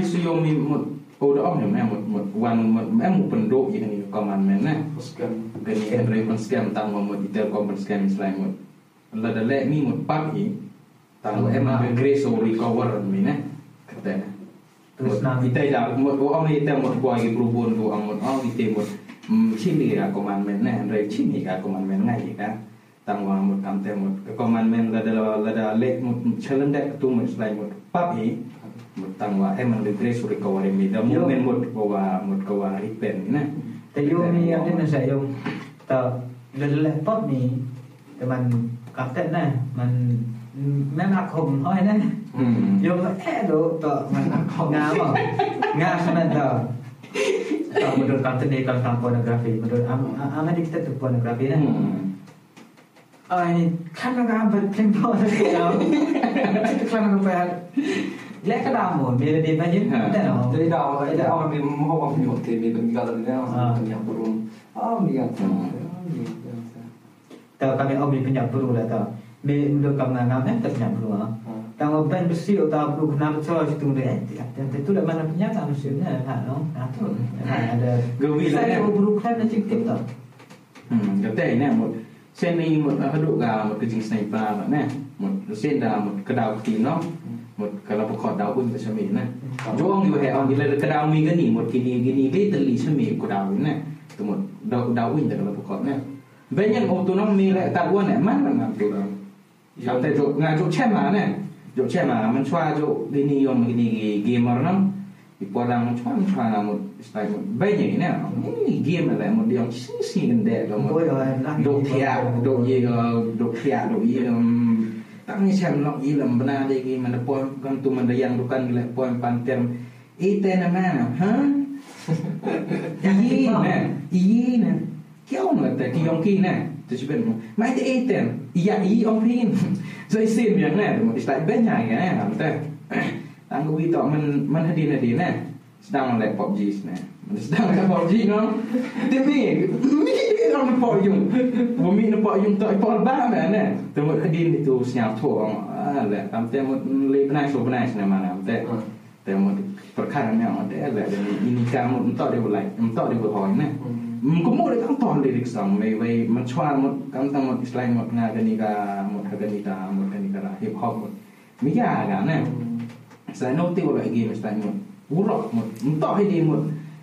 disuyomi mi một order of em một một wan một em một penduk ini commandment này. Em ray pun scam tang một itel common scam selain một là đã lệ mi một pub ý. Tang em cái grace or recover mi này kata Terus Một- nanti kita dah một ni kita một cái perubun tu ông một ông kita một chini ra commandment này. Ray chini ra commandment ngay gì cả tang wa một kam te một commandment là là đã lệ một challenge tu một selain một pub ý mutang wa eh mandek re suri kawa re mi da mu men mut kawa mut kawa ri pen na te yo mi ya ne sa yo ta le le pot mi te man kap te na man แม่หักคมห้อยนะโยมก็แค่ดูต่อมันงามอะงามขนาดต่อ kalau menurut kamu nih kalau tentang pornografi menurut am am ada kita tuh pornografi ya oh ini kan nggak ambil playboy ya itu kan nggak bayar Lekadamo, meillä ei päin mitään ole. Ei tämä ole, ei tämä ole minun homma minun otti, mitä mikä oli ne on ja purun. Ah, mikä tämä. Tämä ở omi pinja puru leta. Me ulo kamna ngamne tas nya puru. Tämä on ben besi ota puru kena becoy situ de. Tapi itu dah mana pinja tahu sih ne, ha no. Ha tu. Ada. nè. lah. Saya puru kan nak cik tip tau. Hmm, kata ini một sen ni một hadu ga một cái gì jenis sniper nè, một sen là một cái đào tím nó một kalau bukan dau pun macam ni na. ông you hai cái gila kalau cái nỉ một kini gini dia teli semi ko dau ni na. Tu một dau dau nè, kalau bukan ông tu autonom mi lại tar wan na man na tu chỗ Sampai jok ngajok chem ma na. Jok chem ma man chua jok gini yom gini gamer nam. Ipolang chua man chua na một style một banyak na. Ini game là một điều xinh xinh đẹp rồi. Đồ thiệt, đồ gì đồ thiệt, đồ gì tang siam nok ilam bana de gi mana poem kan tu mana yang dukan gila poem panter ite na mana ha iye na iye na kau na ta ki yong ki na tu si ben mai te iten iya i ong pin so isim yang na tu mo istai ben yang ya ta tang wi to man man hadin hadin na sedang melek PUBG sebenarnya. Sedang melek PUBG no. Dia ni, ni orang nampak yung. Bumi nampak yung tak ipar bam kan eh. Temu din itu senyap tu orang. Ala, tam temu le benar so benar sana mana. Tam temu perkara ni orang dia ala dan ini kamu entak dia boleh, entak dia boleh ni. มันก็หมดเลยทั้งตอนเลยดิสัมไว้ไว้มันชวนหมดกันทั้งหมดอิสลามหมดงานกันนิกาหมดกันนิกาหมดกันนิกาฮิปฮอปหมดมียากอะนะสายโน้ตที่ว่าไอ้เกมอิสลามหมด urok một to hay đi một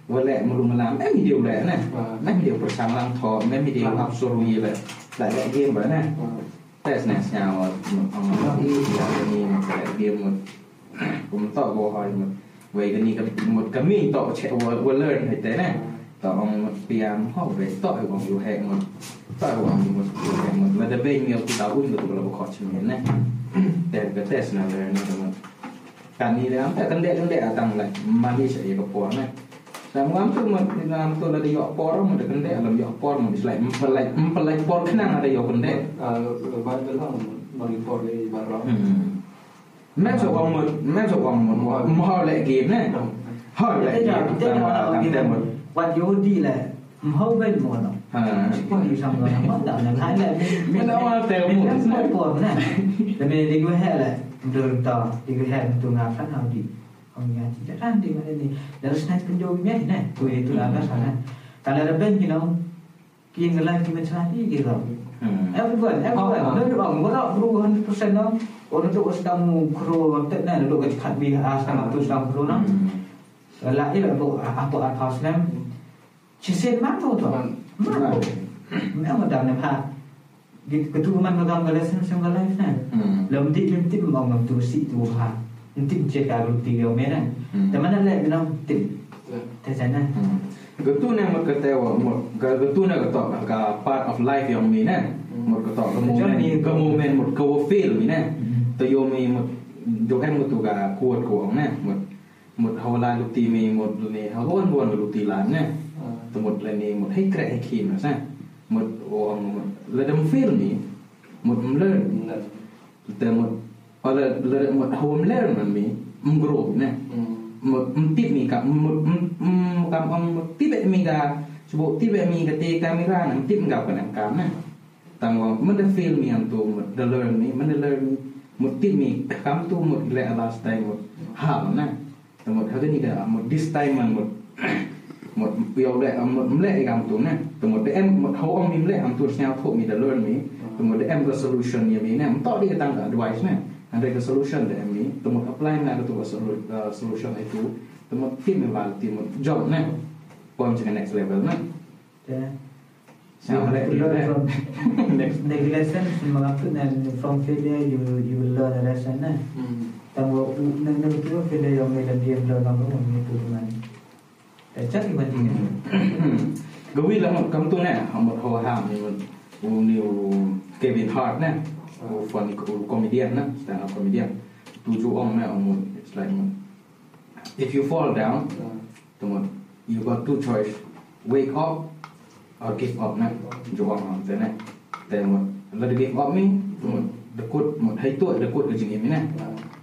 và lệ một mà làm em điều lệ này. Vâng. Và em điều của sáng lang thọ em điều học sổ lùng gì vậy. Lại lệ game vậy này. Vâng. Test này sao một ông nó đi cái như một lại game một cũng to vô hỏi một về cái này một cái mình tọ chạy vừa vừa lên hay thế này. Tọ ông piam họ về tọ còn yêu hệ một tọ còn một yêu hệ một. Mà là bên nhiều tao cũng được là khó chịu này. Để cái test này là nó kanila kan dia kan dia atang lai mani sa iya kapor nai sam ngam tu mo ngam tu la yo por mo de kan dia lam yo por mo dislai mempelai mempelai por kenang ada yo kan dia bar dal ham mari por le bar ram men so wang mo men so wang mo mo ha le game nai ha le game ta ma ta mo wat yo di le mho ben mo no có nhiều xong rồi mất đầu là hai là mình đâu mà tèo một mất buồn nè tại vì đi quê hệ là lah. Betul tak. Dia gua untuk ngafan hau di. Ông nhà chỉ rất ăn đi mà để nó snack cái sao này tại là bên kia nó kia người lại kia mình snack đi kia rồi everyone everyone bằng có đó bro hơn persen nó orang tu sedang kru tak nak duduk kat kat bi asal tu sedang kru nó lại là bộ apa apa house nam chỉ xem mắt thôi thôi mắt keturunan magam galasan sang galai na lam di lam tim mong ngam tu si tu ha tim cek kalau tiga mena teman ada lek minum tim te sana Getu nè một cái tèo một cái getu nè cái tọ cái part of life yang mi nè một cái tọ cái moment cái moment một cái feel mi nè tôi yo mi một yo em một tu cái kuat của ông nè một một hầu la lục tì mi một này hầu buồn buồn lục tì lan nè สมุดเลยนี่หมดใ mut let them feel me mut learn mut, or let mut home learn on me grow mut mutip mi ka mut kam mutip mi ka sebab tiba mi ketika mi kan mutip enggak pernah karena eh. tanggung mende feel mi antu mut the learn me mende learn mutip mi kam tu mut le last time mut ham nah eh. mut hari ni ka mut this time mut មកពីអរដែរមកម្លេះឯងទៅណាទៅមកទេមកហៅអមមិលហាំទួស្ញាធុមីដលឺនមីទៅមកទេមក solution យាមីណាមតតិកតាំងដួយណាហើយក៏ solution ដែរមីទៅមក apply ណាក៏ទៅ solution ឯទៅទៅមកទីមវាលទីមក job ណាពំជា next level ណាចាសាមរេពី next next lesson សម្រាប់ណា from failure you you will learn a lesson ណាតើមកនឹងនឹងទៅ failure យ៉ាងមិនដែលយើងលើកឡើងមកមានទូទាំង chất thì mình, gì nữa gấu là một công tu này một hồ hàm thì một một điều kể về thọt này một phần comedian này up comedian tujuh orang lah umur it's like if you fall down ờ. yeah. you got two choice. Wake up or give up nah jawab orang thế nah then what let give up ni ừ. the code hay tu the code ke jenis ni nah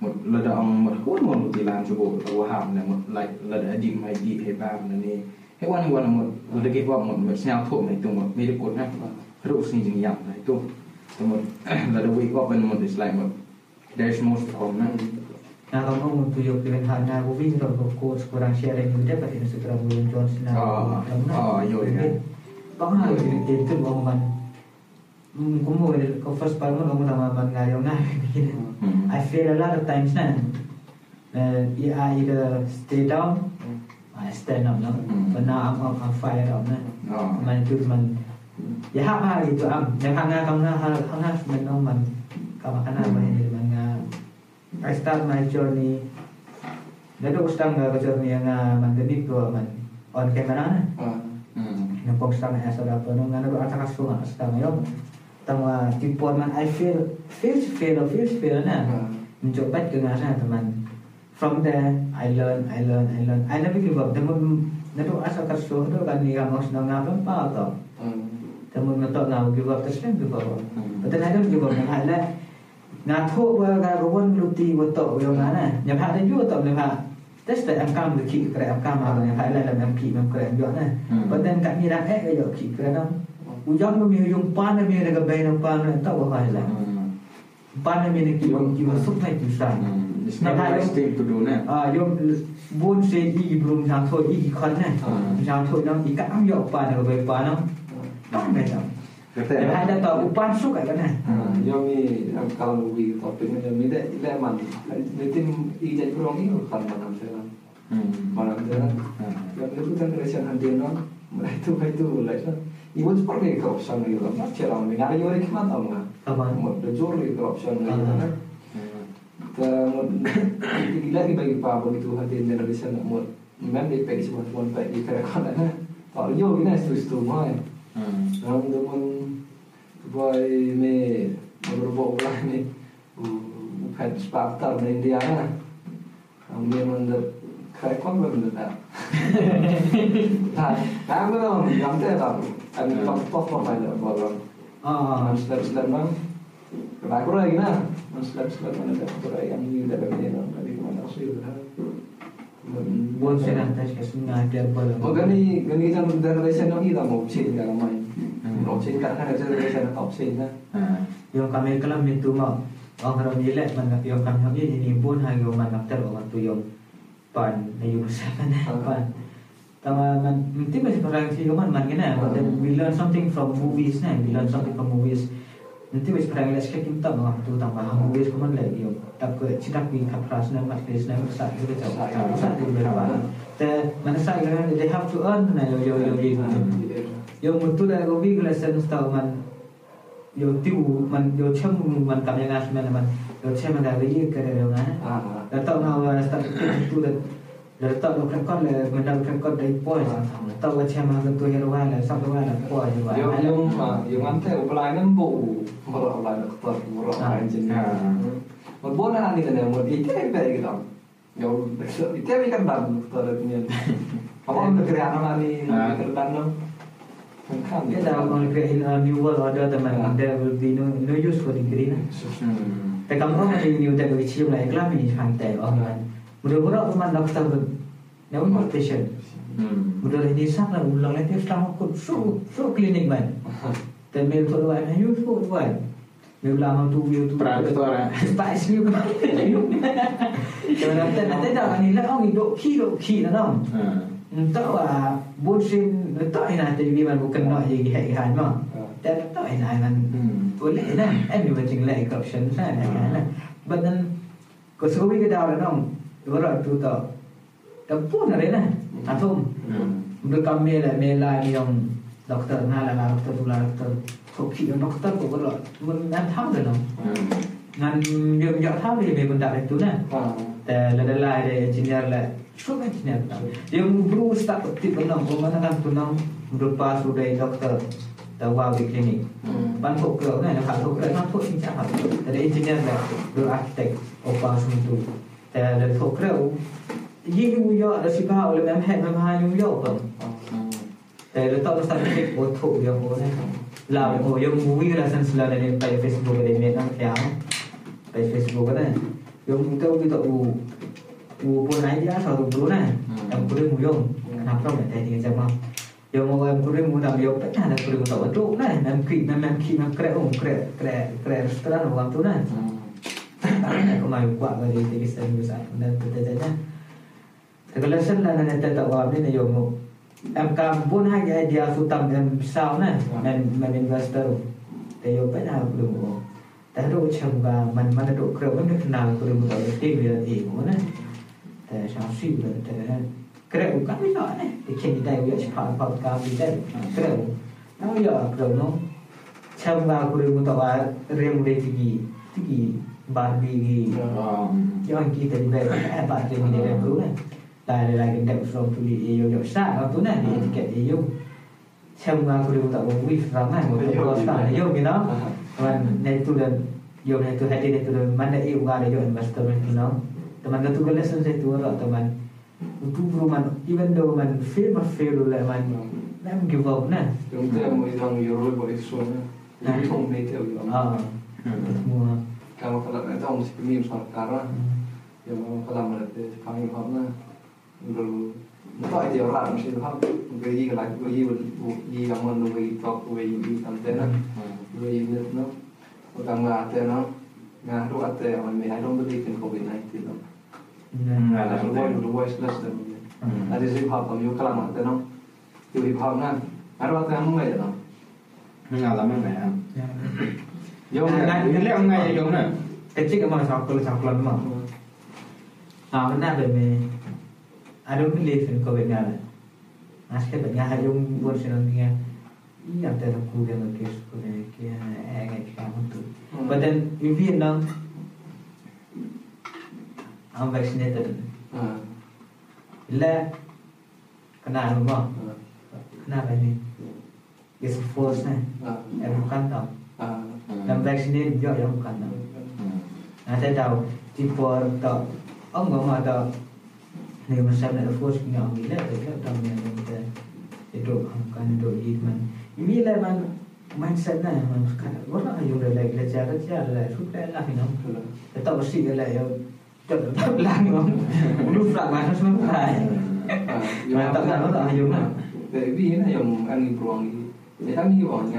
một là đã ông một hút một một thì làm cho bộ là hàm này một lại là đã đi hay đi hay ba là nè hay quan quan là một là cái vọng một một sao thuộc này tụng một mấy cái cột này rồi xin dừng dặm này tụng tụng một là đã quay qua bên một thì lại một there's most problem này na long long mun tuyo kiven ha na wo vin ro ko ko ko rang share ni de pa tin sutra wo yon jones na oh oh yo ne bang ha ni de tu bang man Hmm, ko first part mo kamu tama man ngayon na. Hmm. I feel a lot of times na. Uh, I either stay down, I stand up no. Hmm. But now I'm I'm, I'm fired up na. oh Man itu man. Ya hak hak itu am. Yang hanga kamu na hanga man no man. Kamu kana man ini man nga. I start my journey. Dado ustang nga journey nga man gani ko man on camera na. Ah. hmm. Yang pok stang asa dapat no nga nado ataka sunga yo. Tama tipon man I feel feels feel feels feel na. Ah. Mencoba ke ngasa teman. From there I learn I learn I learn. I never give up. Tama nado asa kaso do kan ni ngamos na nga pa to. Tama nato nga give up terus kan give up. But then I don't give up na hala. Nga tho ba ga ron luti wa to yo nga na. Nya pha da ju to le pha. That's the am kam the ki kre am kam ma nya pha la la am ki mam kre yo na. But then kat ni ra eh yo ki kre na. Ujang mo mi yung pan na mi na ga bay ng pan na to wa ha la. Hmm. Pan na mi na ki yung ki na it's not the best thing to do nè À, yung y brum sang thôi y khăn này À. sang thôi nó y cả am yok pa nó về pa nó bắt này đâu cái để hai ta tàu upan này Ah, Yang ni kalau movie topik ni yang ni dek leman. Nanti i jadi kurang ni kan hmm. Mana saya. Hmm. Yang itu kan relation handir no. Itu itu seperti corruption ಇವತ್ತು ಕೊಟ್ಟೆ ಕರಪ್ಷನ್ ಇರೋದನ್ನ ಚಲಾವಣೆ ನಾಳೆ ಇವರಿಗೆ ಮಾತಾಡೋಣ ಮೊದಲು ಜೋರು corruption lagi bagi Pak begitu hati Indonesia nak mula memang dia pergi semua tuan tak di kerana kan tak yo ini tu tu mai ram demun boy me berbok lah ni upat spaktar di India lah ram dia mandar kerana kan belum dah tak tak belum jam tak ta. Mau change kan kan generation top man tu pan na yung sa na pan tama man mesti masih perang sih man man but then we learn something from movies na we learn something from movies. Nanti wis perang les kita kita mga tu movies ko man lagi. Yung tak ke cidak wi kapras na mat kris na sa itu ke sa sa itu berapa te sa they have to earn na yo yo yo yo yo mutu da go big lesson tau man yo tiu man yo chem man kam yang man. Yo chem da ri ke da na da tau na wa sta tu da Lertak berkekal benda berkekal dari puas. Tak wajah mahu tu heruan lah, sampai mana puas juga. Yang yang yang mantai upalai nembu, merah upalai doktor, merah anjingnya. Merbola ni kan yang merah itu yang baik kita. Ya, itu yang ikan dan doktor punya. Apa negeri anak ni ikan dan? Kita akan create new world order teman. ada will be no no use for. Tapi kamu kan macam ni udah lah, iklan ini santai, orang. mudah-mudahan umat dokter tu yang umat patient hmm. mudah ini sang lah ulang nanti setelah aku suruh suruh klinik baik dan mel tu baik ayo ah, suruh baik mel lama tu mel tu. Perang tu eh? orang sebab sih kau kalau nanti nanti dah kan hilang orang hidup ki hidup ki lah dong entah lah bukan entah ini nanti biar bukan nak jadi haikan mah dan entah ini nanti boleh lah, everything like option lah, lah. But then, kau sebab kita dah orang ตัวเราตัวต่อแต่พูดอะไรนะอาทุ่มมันก็เมลเมลายองด็อกเตอร์น่าลาด็อกเตอร์ตุลาด็อกเตอร์ขบขี่ด็อกเตอร์ก็ว่ามันนั่นทำเลยนาะนงานเยอะเยอะทำเลยเป็นดาบตัวนะแต่ละลายเลยจินยาละช่วยจินยาละยังรู้สักติดปนน้องผมมันนั่งตัวน้องรูปาสุดเลยด็อกเตอร์แต่ว่าวิคลินิกบันพกเกลือเนี่ยนะครับพกเกลือนทุกจริงจะงครัแต่ได้จินยาละดูอาร์เคเต็กโอบาสุนตุ แบบ Hmm. แต่เราต้องสั่งเช็คโอทุกอย่างโอ้นะเราโอ้ยังมูวี่เราสั่งสลาในไปเฟซบุ๊กอะไรเนี่ยนั่งแถวไปเฟซบุ๊กนะยังมูเต้าวิตอูอูปนไหนที่อาสาถูกรู้นะยังกูเรื่องมูยงนับต้องแต่ที่จะมายังมูยังกูเรื่องมูดำยังไปหาแต่กูเรื่องตัวจุนะนั่นคิดนั่นนั่นคิดนั่นแกระองแกระแกระแกระสตราร์วันตัวนะ kumayo ka rin tigis sa inyo sa nagtatanya. Nagalasan na nanatatawa ni na yung ang kampun ha gaya di ako tamgam sao na man man investor. Tayo pa na ako mo taro chang ba man man do kro man do na ko mo tayo ti bi ti mo na ta sang si ba ta kro ka mi no na ti ken dai yo pa pa ka bi dai kro na yo kro no chang ba ko mo tawa rem le ti gi ti gi bạn bị gì cho anh kia tình về em bạn tình mình đẹp cứu này. Lại là cái đẹp from tu đi yêu đẹp xa nó tu này thì cái yêu xem qua cái điều tạo một vi phạm này một cái lo sợ này yêu cái đó. Vâng, Và này tu đơn yêu này tu hay đi này tu đơn mang này yêu qua để yêu em bắt đầu mình nó teman tu cái lesson saya tu rồi teman untuk perumahan even though man fail mà fail rồi lại man em give up nè. Chúng ta mới thằng yêu rồi bởi số nè không biết theo yêu à ờ. ừ. mua. kalau itu musik ini misalnya sekarang ya memang kalau mereka kami karena dulu itu aja orang mesti kan beri kalau beri beri yang mana beri top beri ini sampai na beri ini na orang nggak ada na nggak ada ada yang mana ada yang beri kan covid 19 na ada semua itu voiceless dan ada sih hal kami kalau ada na itu hal na ada ada yang mana na nggak ada mana ya yung na ile ang nga yung na kecil ke mana sakul sakul mana ah mana be me aduh ni lesen kau be ngala asyik be ngah yung bor senang dia ini ada tak kau yang kes kau ni ke agak kamu tu but then in Vietnam I'm vaccinated இல்லை kenalumah kenapa ini Yesus Fosnya, Ebu Kantong, ni. ah, bukan ah. Dan vaksin juga yang bukan tahu. Nanti tahu tipe tak ông ngomong ada ni masa nak punya orang gila tu kan tahu yang kita hidup kan hidup di man ini lah man mindset nah man kan orang ayo dah lagi belajar belajar lah suka lah know tetap bersih lah ya tetap lah you know lu prak mana semua lah mantap kan orang ayo mah Tại vì nó dùng anh đi buồn đi để thằng đi buồn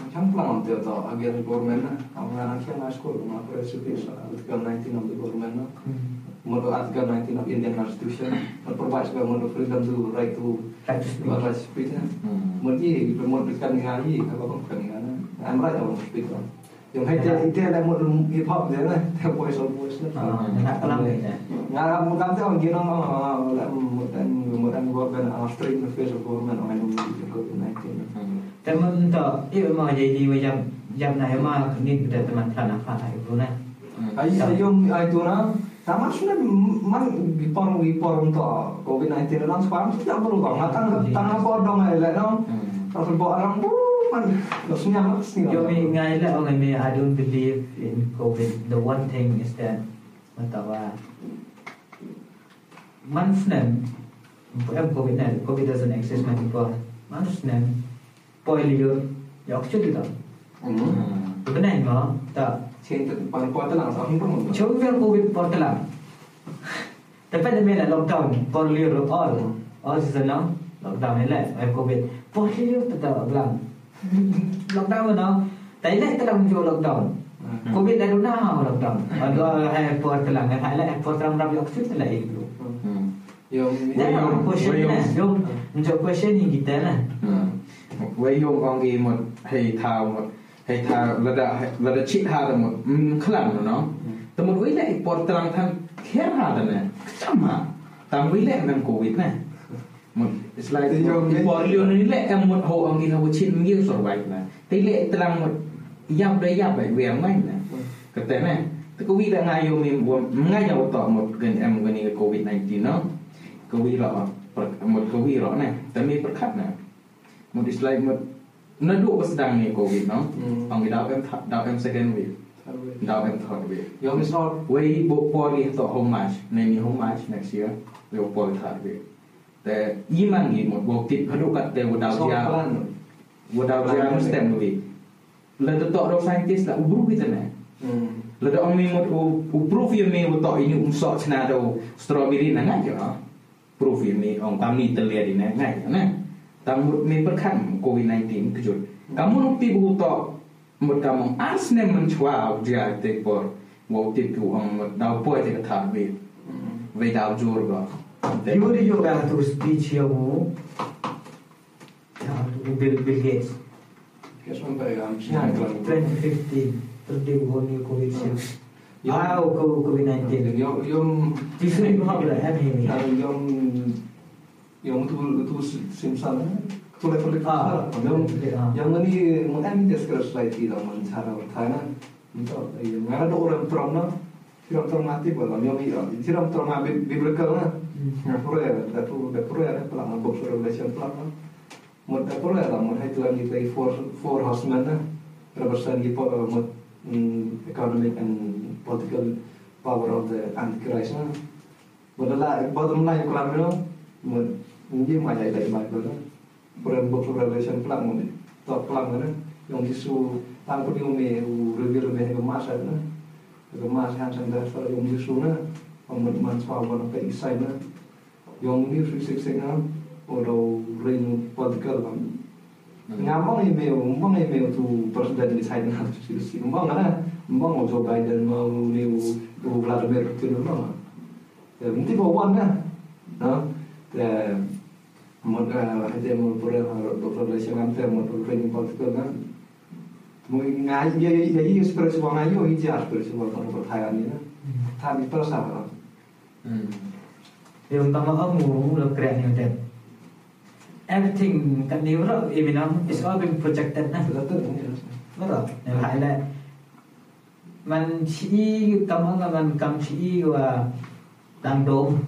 nhà đó vì đó chẳng plan làm tiêu tỏ again government na ông ra nó khen last school mà có sự việc là article 19 of the government một article 19 of Indian Constitution nó provide sebagai một freedom to right to right speech na một gì một bukan nga gì kalau bukan nga na I'm right on speak on yung hay dia dia là một hip hop thế này theo voice of voice na ah nak kelam thấy ông kia nó là một anh một anh government uh, straight in the face of government anh COVID-19 teman tak ia mah jadi macam jam nak mah ni kita teman kan apa lah itu nah Ay, ay yung ito na, tama siya na, man, bipor, bipor to, COVID-19 na lang, sekarang sudah berubah, matang, tanga po dong ay lang, no? Tapos po, alam, oh, man, terus nyamak, Yo mi ngai la orang mi I don't believe in COVID. The one thing is that matawa man snem em COVID na COVID doesn't exist man people Manus nan Polio Ya aku cuti tau Hmm. Benar mo Tak Chen tu pan po ta lang sa hin pun. Cuma biar COVID portalam Tapi ada mana lockdown Polio ro all All season now Lockdown ni lah eh, COVID Polio tetap belang Lockdown no Tapi lah telah muncul lockdown COVID dah duna lockdown Ada hai portalam Hai lah portalam rabi oksigen lah itu Yo Jangan question Wei lah Yong. Jom Menjawab question ni kita lah ไว้โยมกองกีหมดให้เท้าหมดให้เท้าระดับระดับชิดหาหมดอืมขลังเนาะแต่หมดวิเล่ปอดตรังทางแค่หาแต่เนี่ยจำมาตามวิเล่มันโควิดนะหมด it's like ปอดเรียวนี่แหละหมดโหอังกีเขาชิดมันยิ่งสดไว้นะแต่เล่ตรังหมดยับได้ยับไปเวียงไม่นะก็แต่เนี่ยแต่ก็วิเล่ง่ายโยมมีบวมง่ายยาวต่อหมดกันแอมกันนี่โควิด19เนาะก็วิเราหมดก็วิ Mut is like mut nó đủ có sedang ni covid no. Pang vi dau em dau em second wave. Dau em third wave. Yo mi so we bo poli to how much? Nei mi how much next year? We bo poli third wave. แต่ยี่มันนี่หมดบอกติดพนุกัดแต่วดาวจาวดาวจามุสเต็มเลยแล้วตัวเรา scientist ละอุบรูกิตนะแล้วตัวมีหมดอุบรูฟิมีวตัวอินุอุมสอชนาโดสตรอเบอรี่นั่นไงเหรอ proof ini om kami terlihat ini ngai ngai tang member kham covid 19 kujur kamu nupi bu to mut kamu ars ne mun chwa dia te por wo te ku am mut dau po te tha be ve dau jor ga yuri yo ga tu speech ya wo bill bill gates kes mon pegam 2015 terdi wo ni covid -19. Ah, o COVID-19. Yung, yung... Different mo ka pala, happy me. Yung 영두 두실 심사는 돌에 돌에 다 영, 영원히 뭐 엠디스 그럴 수가 있기도 하면 잘하고 다는 이거 영화가 또 오랜 드럼나 드럼 드럼 하티 보다 명이 드럼 드럼 하 비블카나 프로야 다투 다 프로야 플랑 복서를 레션 플랑 뭐 프로야 다 뭐해 들랑 이제 4 4 하스맨나 그러버선 이 포뭐 economic and political power of the anti-crisis. Badalah, bottom line kurang mo, mun ini mah jadi dari mana tu? Book revelation kelam mun, top kelam kan? Yang Yesus tangkap yang me reveal me ke masa kan? Ke masa yang dasar yang Yesus na, swab mana ke isai na, yang ni sih sih kan? Orang ring political kan? Ngomong email, ngomong email tu presiden di sana sih sih, ngomong kan? Ngomong Joe Biden mau ni Vladimir Putin ngomong. Thì cũng tiếp vào one hanya motor motor lesung ante motor training partikel na mo ngai ye ye ye spre suwa ngai yo ija spre suwa kono ko thai ani na tha mi par sa ha ye um tama ang mo lo kre ni dem everything kan ni ro even am is all been projected na lo to lo ro ne hai la man chi kam ang man kam chi wa tam dom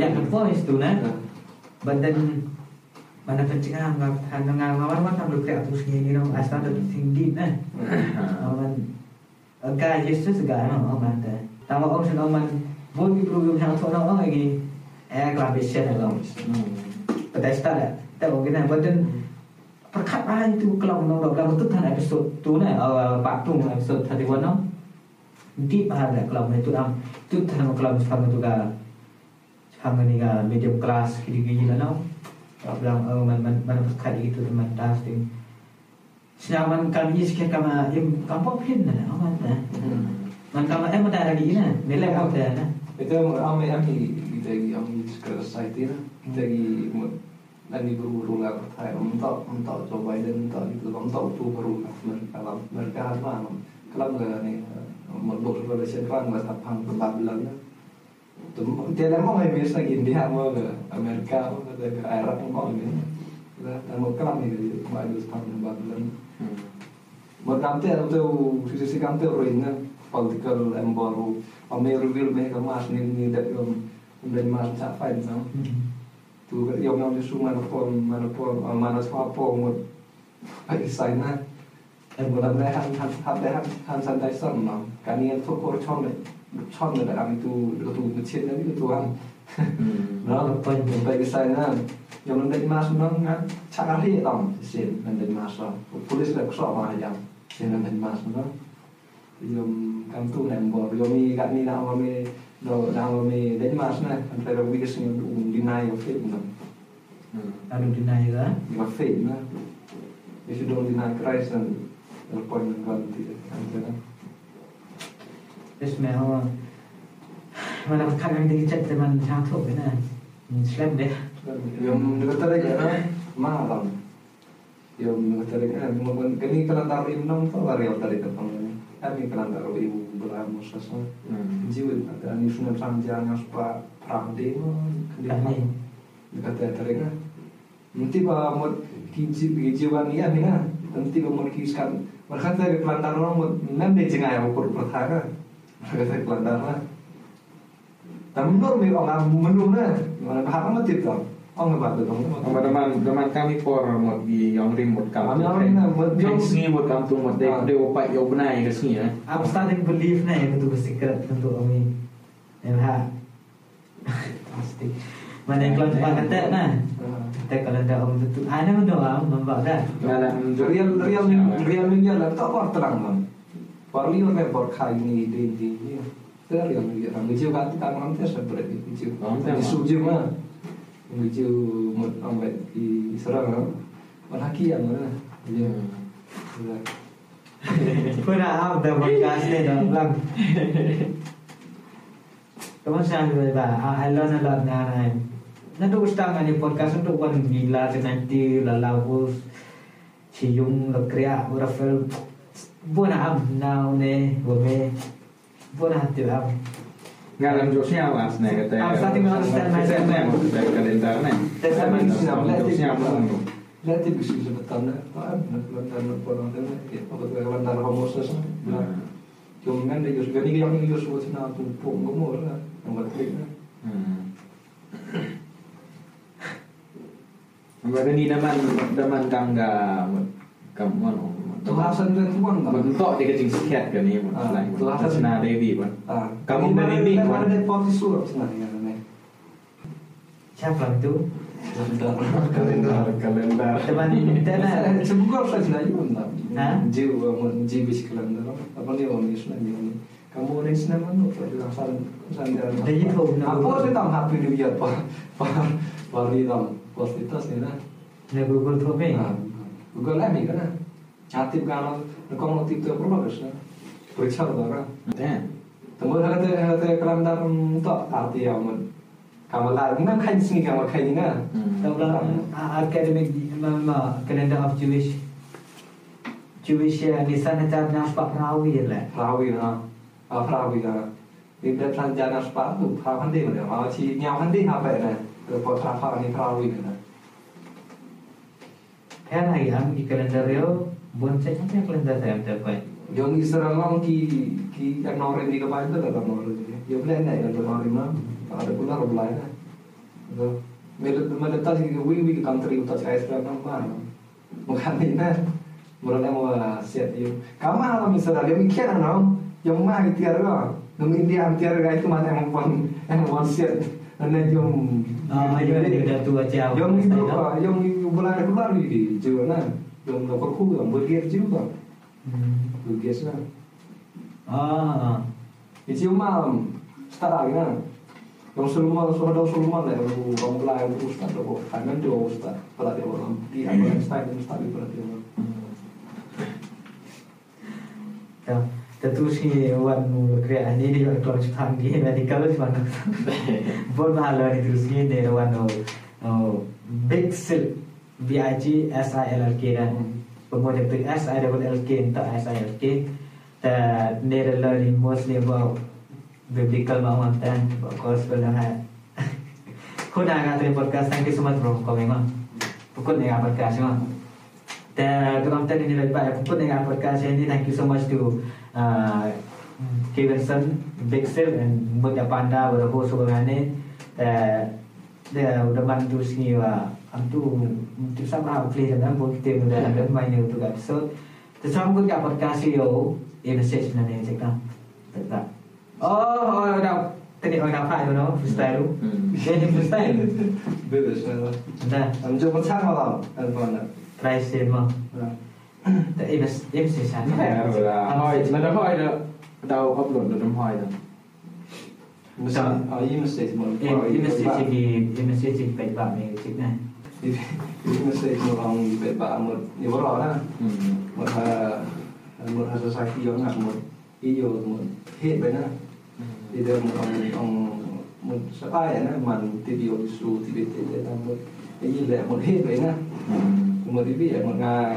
yang voice tu nè but then mana pencegah nggak hanya ngawal kan sambil kayak terus gini dong asal ada tinggi nah man ga Jesus ga no man ta tama ông sen ông man vô cái program hàng thọ nó lagi eh collaboration là lòng Bethesda là ta có cái này but then perkat ah itu kalau nong dok dalam tu tan episode tu na part tu episode 31 no ah lah kalau itu am. Tu tan kalau sekarang tu ga sekarang ni ga medium class kiri kiri bilang oh man man man perkat itu teman dasting Senyaman kami sekian kama im kampung pin na oh man na man kama em ada lagi na nilai out dah na itu ame ame kita lagi ame sekarang society lah. Kita lagi lagi berburu lah percaya untuk untuk Joe Biden untuk itu untuk tu baru mereka mereka apa kalau nggak nih một bộ revelation kan nggak tapang ke Babylon lah tidak mau nggak bisa India mau ke Amerika mau ke ke Arab mau ini lah dan mau kelam nih mau ada ke Babylon một kamte itu sisi kamte ruinnya political embaru ame reveal me ke mas ni ni dak yom dan mas cak fine no tu yom yom disu mana pun mana pun mana swapo mo ai sai এগুলো হাম কানি এত কোর ছন্দে ছন্দে আমি তু লতু গুছে নাবি তু হাম রাল পাই পাই গসাই না যেমন দেখ মাস নং না ছাকা হি দম সিন নন দেখ মাস পুলিশ লেক সব মা যাম সিন নন দেখ মাস নং yom kam tu nam bo yom mi kat ni na ma me do na ma me deñ mas na kan pe ro wiges ni du dinai of it no ta du dinai ga ma fe na if you don't deny Christ then God tidak antara Terus memang mana kadang dia chat teman satu kena slap deh. Yung nagtarig na, malam. Yung nagtarig na, mga kani kalantaro yung nang to, ari ang tarig ang pangani. Kami kalantaro yung beramo sa sa Hmm. jiwit na ani sunod sang jang na. Nanti ba mo kinji kijiwan niya mina. Nanti ba mo kiskan. Berkata kalantaro mo nanti jengay mo pur pertara. Nagtarig kalantaro na. Tapi menurut mi orang menurut na, mana bahasa mati tu. Orang ngebat tu. Ama daman daman kami por mot di yang rim mot kam. Kami orang ni mot Yang sengi mot kam tu mot de Ah. de opat yo benai ke sengi eh. I'm starting believe na yang betul secret untuk kami. MH. Pasti. Mana yang keluar tempat kata na. Kita kalau ada om betul. Ada mana orang membak dah. Real real real lah tak apa terang orang buat kai ni di di ni. Real orang berarti ngi jiu. Orang tes Ngi su jiu mah. Ngi jiu mot ambai di serang lah. Mana kian mana. Kau nak am dah podcast ni dah lang. Kamu lot now. Nanti ustaz ni podcast untuk wan gila nanti lalabus cium lekria urafel buana am now ne gome buana hati am ngalam Josnya was nih kata. I'm starting to understand myself. Dari kalender nih. That's why I'm saying, let it Josnya be. apa? Nanti bisa sebetul na. Ah, nak porong dan apa tu lantar homoses. Cuma kan dia juga ni yang ni Yusuf tu nak tumpuk gemur lah. Nombor tiga. Hmm. Baga ni daman daman tangga kamu mana? Tu Hasan dan Tuan tak? Bentuk dia kecil sikit kan ni, Ah, selain tu Hasan. Sena Devi pun. Ah, Kamu dari ni, Wan? ada poti surat sebenarnya ni. siapa itu Sebentar. Kalender, kalender. teman kita na Sebuah saya sudah yun na. Ha? Jiw, mo jiw bis kalender. Apa ni orang ni sudah yun. Kamu ni sudah mana? Dan. Dari itu, nak- Apa sih tam happy new year pa? Pa pari tam Cositas ni dah. Ya Google tu me. Ha, Google lah me kan. Cantik kan, kalau tip tu perlu bagus lah. Periksa tu dah. Dah. Temu hari tu hari tu kalau dah tak arti yang mun. Kamu lah, mungkin kain sini kamu kain ni kan. Tahu lah. Academic calendar of Jewish Jewish nisan itu nasbah perawi lah. Perawi lah. Ah perawi lah. Ini dah tanjana sebab tu, perawan dia mana. Mau cik nyawan dia apa ya? Lepas perawi ni perawi ni. Kan lagi am di calendar yo bonceng apa yang calendar saya macam apa? Yang Israel lang ki ki ignore di kapal itu lah ignore. Yo boleh ni yang ignore mah. Ada pula orang lain lah. So, Mereka mereka sih wi wi country utas Israel nang mana? Bukan ni na. Murah mau siap yo. Kamu alam Israel yang mikir nang yang mah itu ada. Nung India antiar itu mana yang pun yang mau siap. Ane yung Ah, yo ni dah tua jauh. yung itu yung bulan keluar di juga na. Yung lokal ku yang bergiat juga. Bergiat na. Ah, Itu malam start lagi na. Yung sulman, suhadaw sulman lah, yung kamu mulai yung ustad ako, kangen dia ustad, pala dia orang, di apa yang style yang pala dia orang. de tusi wannu kreani di wannu kalau cuma di medical cuma बहुत बाहर लड़ी थी उसकी देर वानो बिग सिल B I G S I L L के रन पमोटे तो एस आई डबल एल के तो एस आई एल के तो देर लड़ी मोस्टली वो बिब्लिकल माउंट टेन कोर्स पर है खुद आगा तो podcast thank you so much bro coming on खुद ने पॉडकास्ट में तो हम तो नहीं लग पाया खुद ने पॉडकास्ट है thank you so much to ini uh, Kevinson, Big Sil and Muda Panda were the host of udah bantu sini wa antu tu sama play dan pun kita udah ada main untuk episode. Terus aku dapat kasih yo, ya message nanti cek tak. Tak. Oh, oh, dah. Tadi orang dapat tu, no? Freestyle. Dia ni freestyle. Bebas kan. Dah. Am jo pun sang แต่เอฟเอฟเซชัน Hè, là hoi, là nó hoi đó. Đâu hấp lộn được đâm hoi rồi. Mà sao? Ờ, ý mà sẽ một เอ hoi. ฟเซชันทีเอฟเซชันเป็นแบบเมจิกนะ Ý mà sẽ một lòng về bà một nhiều bất lọ đó. Ừ. Một hà một hà society giống hạt một ý dù một hết vậy đó. Thì đều một ông ông một sợ ai ấy đó mà thì điều su thì biết thế là một cái gì lẽ một hết vậy đó. Ừ. Một cái việc một ngày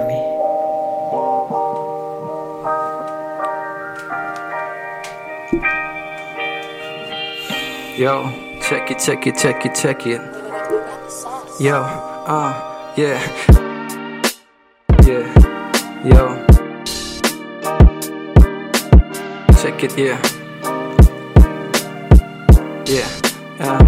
Yo, check it, check it, check it, check it. Yo, uh, yeah. Yeah, yo. Check it, yeah. Yeah, uh,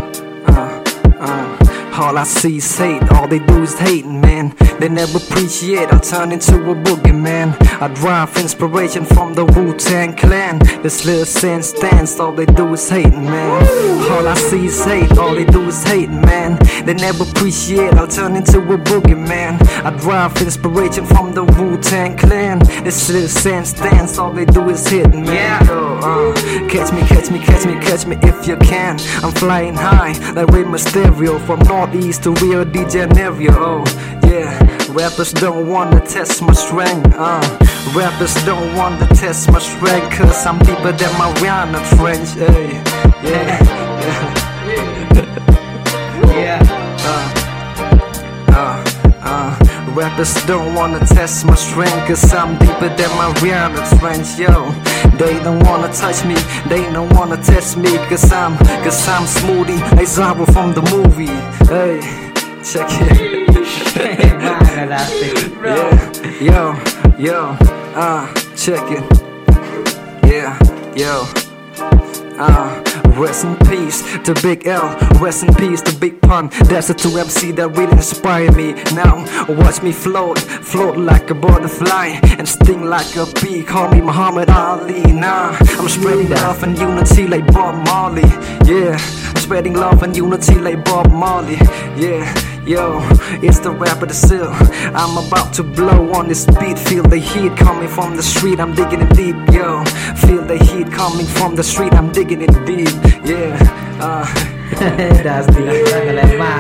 uh, uh. All I see is hate, all they do is hating, man. They never appreciate, I turn into a boogeyman. I drive inspiration from the Wu Tang Clan. This little sin stands, all they do is hating, man. All I see is hate, all they do is hating, man. They never appreciate, I'll turn into a boogeyman. I drive inspiration from the Wu Tang Clan. This little sin stands, all they do is hitting, man. Yo, uh, catch me, catch me, catch me, catch me if you can. I'm flying high like Rey Mysterio from Northeast to Rio de Janeiro. Oh, yeah. Rappers don't wanna test my strength. Uh, rappers don't wanna test my strength, cause I'm deeper than Mariana Trench. Hey, yeah, Yeah. uh, uh. Rappers don't wanna test my strength Cause I'm deeper than Mariana Trench, yo They don't wanna touch me, they don't wanna test me Cause I'm, cause I'm smoothie like Zara from the movie Hey, check it Yeah, yo, yo, uh, check it. Yeah, yo, uh, rest in peace to Big L, rest in peace to Big Pun. That's the two MC that really inspire me. Now, watch me float, float like a butterfly, and sting like a bee. Call me Muhammad Ali. Nah, I'm spreading love and unity like Bob Marley. Yeah, I'm spreading love and unity like Bob Marley. Yeah. Yo, it's the rapper the seal. I'm about to blow on this beat. Feel the heat coming from the street. I'm digging it deep. Yo, feel the heat coming from the street. I'm digging it deep. Yeah, uh, dah stick. Jangan lemah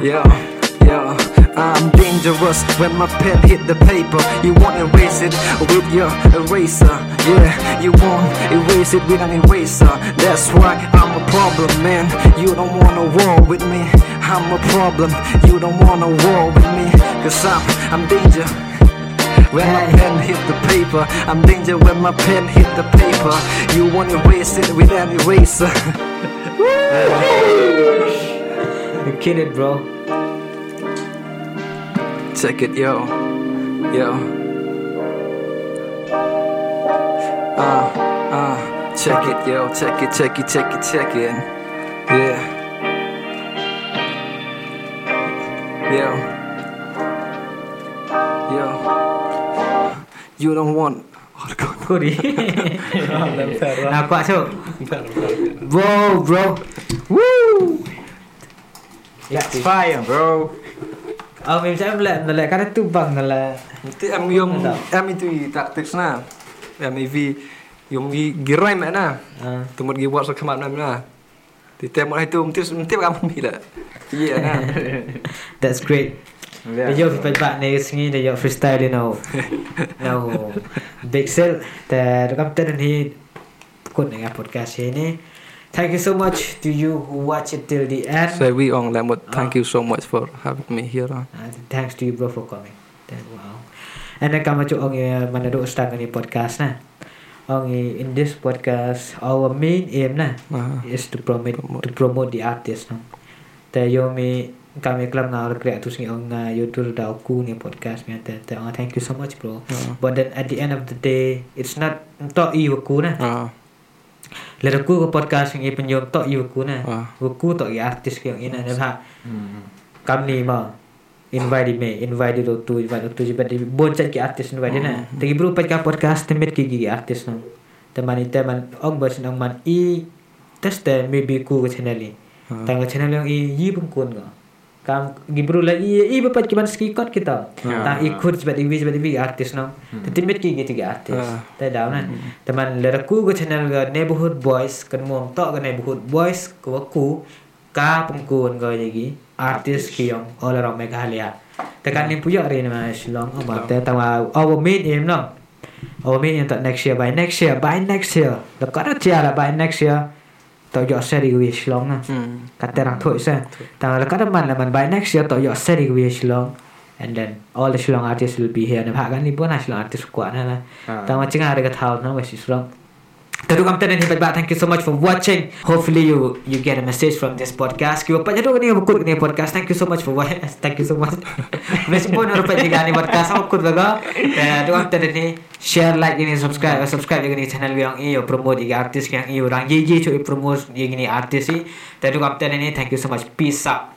kau. Yeah. I'm dangerous when my pen hit the paper. You won't erase it with your eraser. Yeah, you won't erase it with an eraser. That's why I'm a problem, man. You don't wanna war with me. I'm a problem. You don't wanna war with me. Cause I'm, I'm danger. When my pen hit the paper, I'm danger when my pen hit the paper. You won't erase it with an eraser. You kill it, bro. Check it, yo, yo. Uh, uh, check it, yo, check it, check it, check it, check it. Yeah. Yo. Yo. You don't want. Oh, God. Kuri. Nampak tu? Bro, bro. Woo. That's fire, bro. Oh, mim saya belak belak kan tu bang belak. Itu am yang am itu tak tips na. Am maybe yang vi gerai mana? Ah. Tumbuh mesti gi buat sok kemat mana. Di tempat itu mesti mesti bukan mi. Iya na. That's great. Ya. Dia jauh lebih baik ni sini dia jauh freestyle you know. No. big sell that kapten ni kun dengan podcast ini. Thank you so much to you who watch it till the end. So we on that thank you so much for having me here. Uh, thanks to you bro for coming. Wow. And then kamu cuk orang yang mana duk start ni podcast nah. only in this podcast our main aim nah Ah. is to promote to promote the artist no. Te yo mi kami kelam na orang kreatus ni orang uh, YouTube aku ni podcast ni te te oh, thank you so much bro. Ah. But then at the end of the day it's not untuk i aku nah. Ah. Lera aku ke podcast yang i penyom tok i aku nah. Ah. Tok i artis ke yang ina dah ha. Kami ma invite me invite do tu invite tu jibat di boncet ke artis invite na. Tagi bro pat ka podcast temet ke gigi artis no. Teman itu teman ong bos nang man i test te maybe ku ke channel ni. Tang ke channel yang i yi pun kun ko. Kam gibru la i i bapat kiban ski kot kita. Tang ikut jibat di jibat di artis no. Temet ke gitu artis. Ah. Te daw na. Teman lera ku ke channel ke neighborhood boys kan mong tok ke neighborhood boys ko aku ka pengkun ko lagi artis kiyong all around Meghalaya. Tekan ni puyak rin na Shillong about te tawa our main aim no. Our main aim tak next year by next year by next year. The chia lah by next year. toyo seri wi shlong na katerang thoi sa ta la kada man la man by next year toyo seri wi shlong and then all the shlong artists will be here. Na bhagan ni bona shlong artists kwa na ta ma chinga re ka thau na wa shlong तो रुकमते नहीं बच thank you so much for watching hopefully you you get a message from this podcast कि वो पजरो नहीं वो कुछ नहीं podcast thank you so much for thank you so much वैसे बोन और पे गाने पॉडकास्ट हम खुद लगा रुकमते नहीं share like and subscribe subscribe ये चैनल भी रंग ये प्रमोट ये आर्टिस्ट के ये रंग ये ये जो प्रमोट ये आर्टिस्ट ही तो रुकमते नहीं thank you so much peace out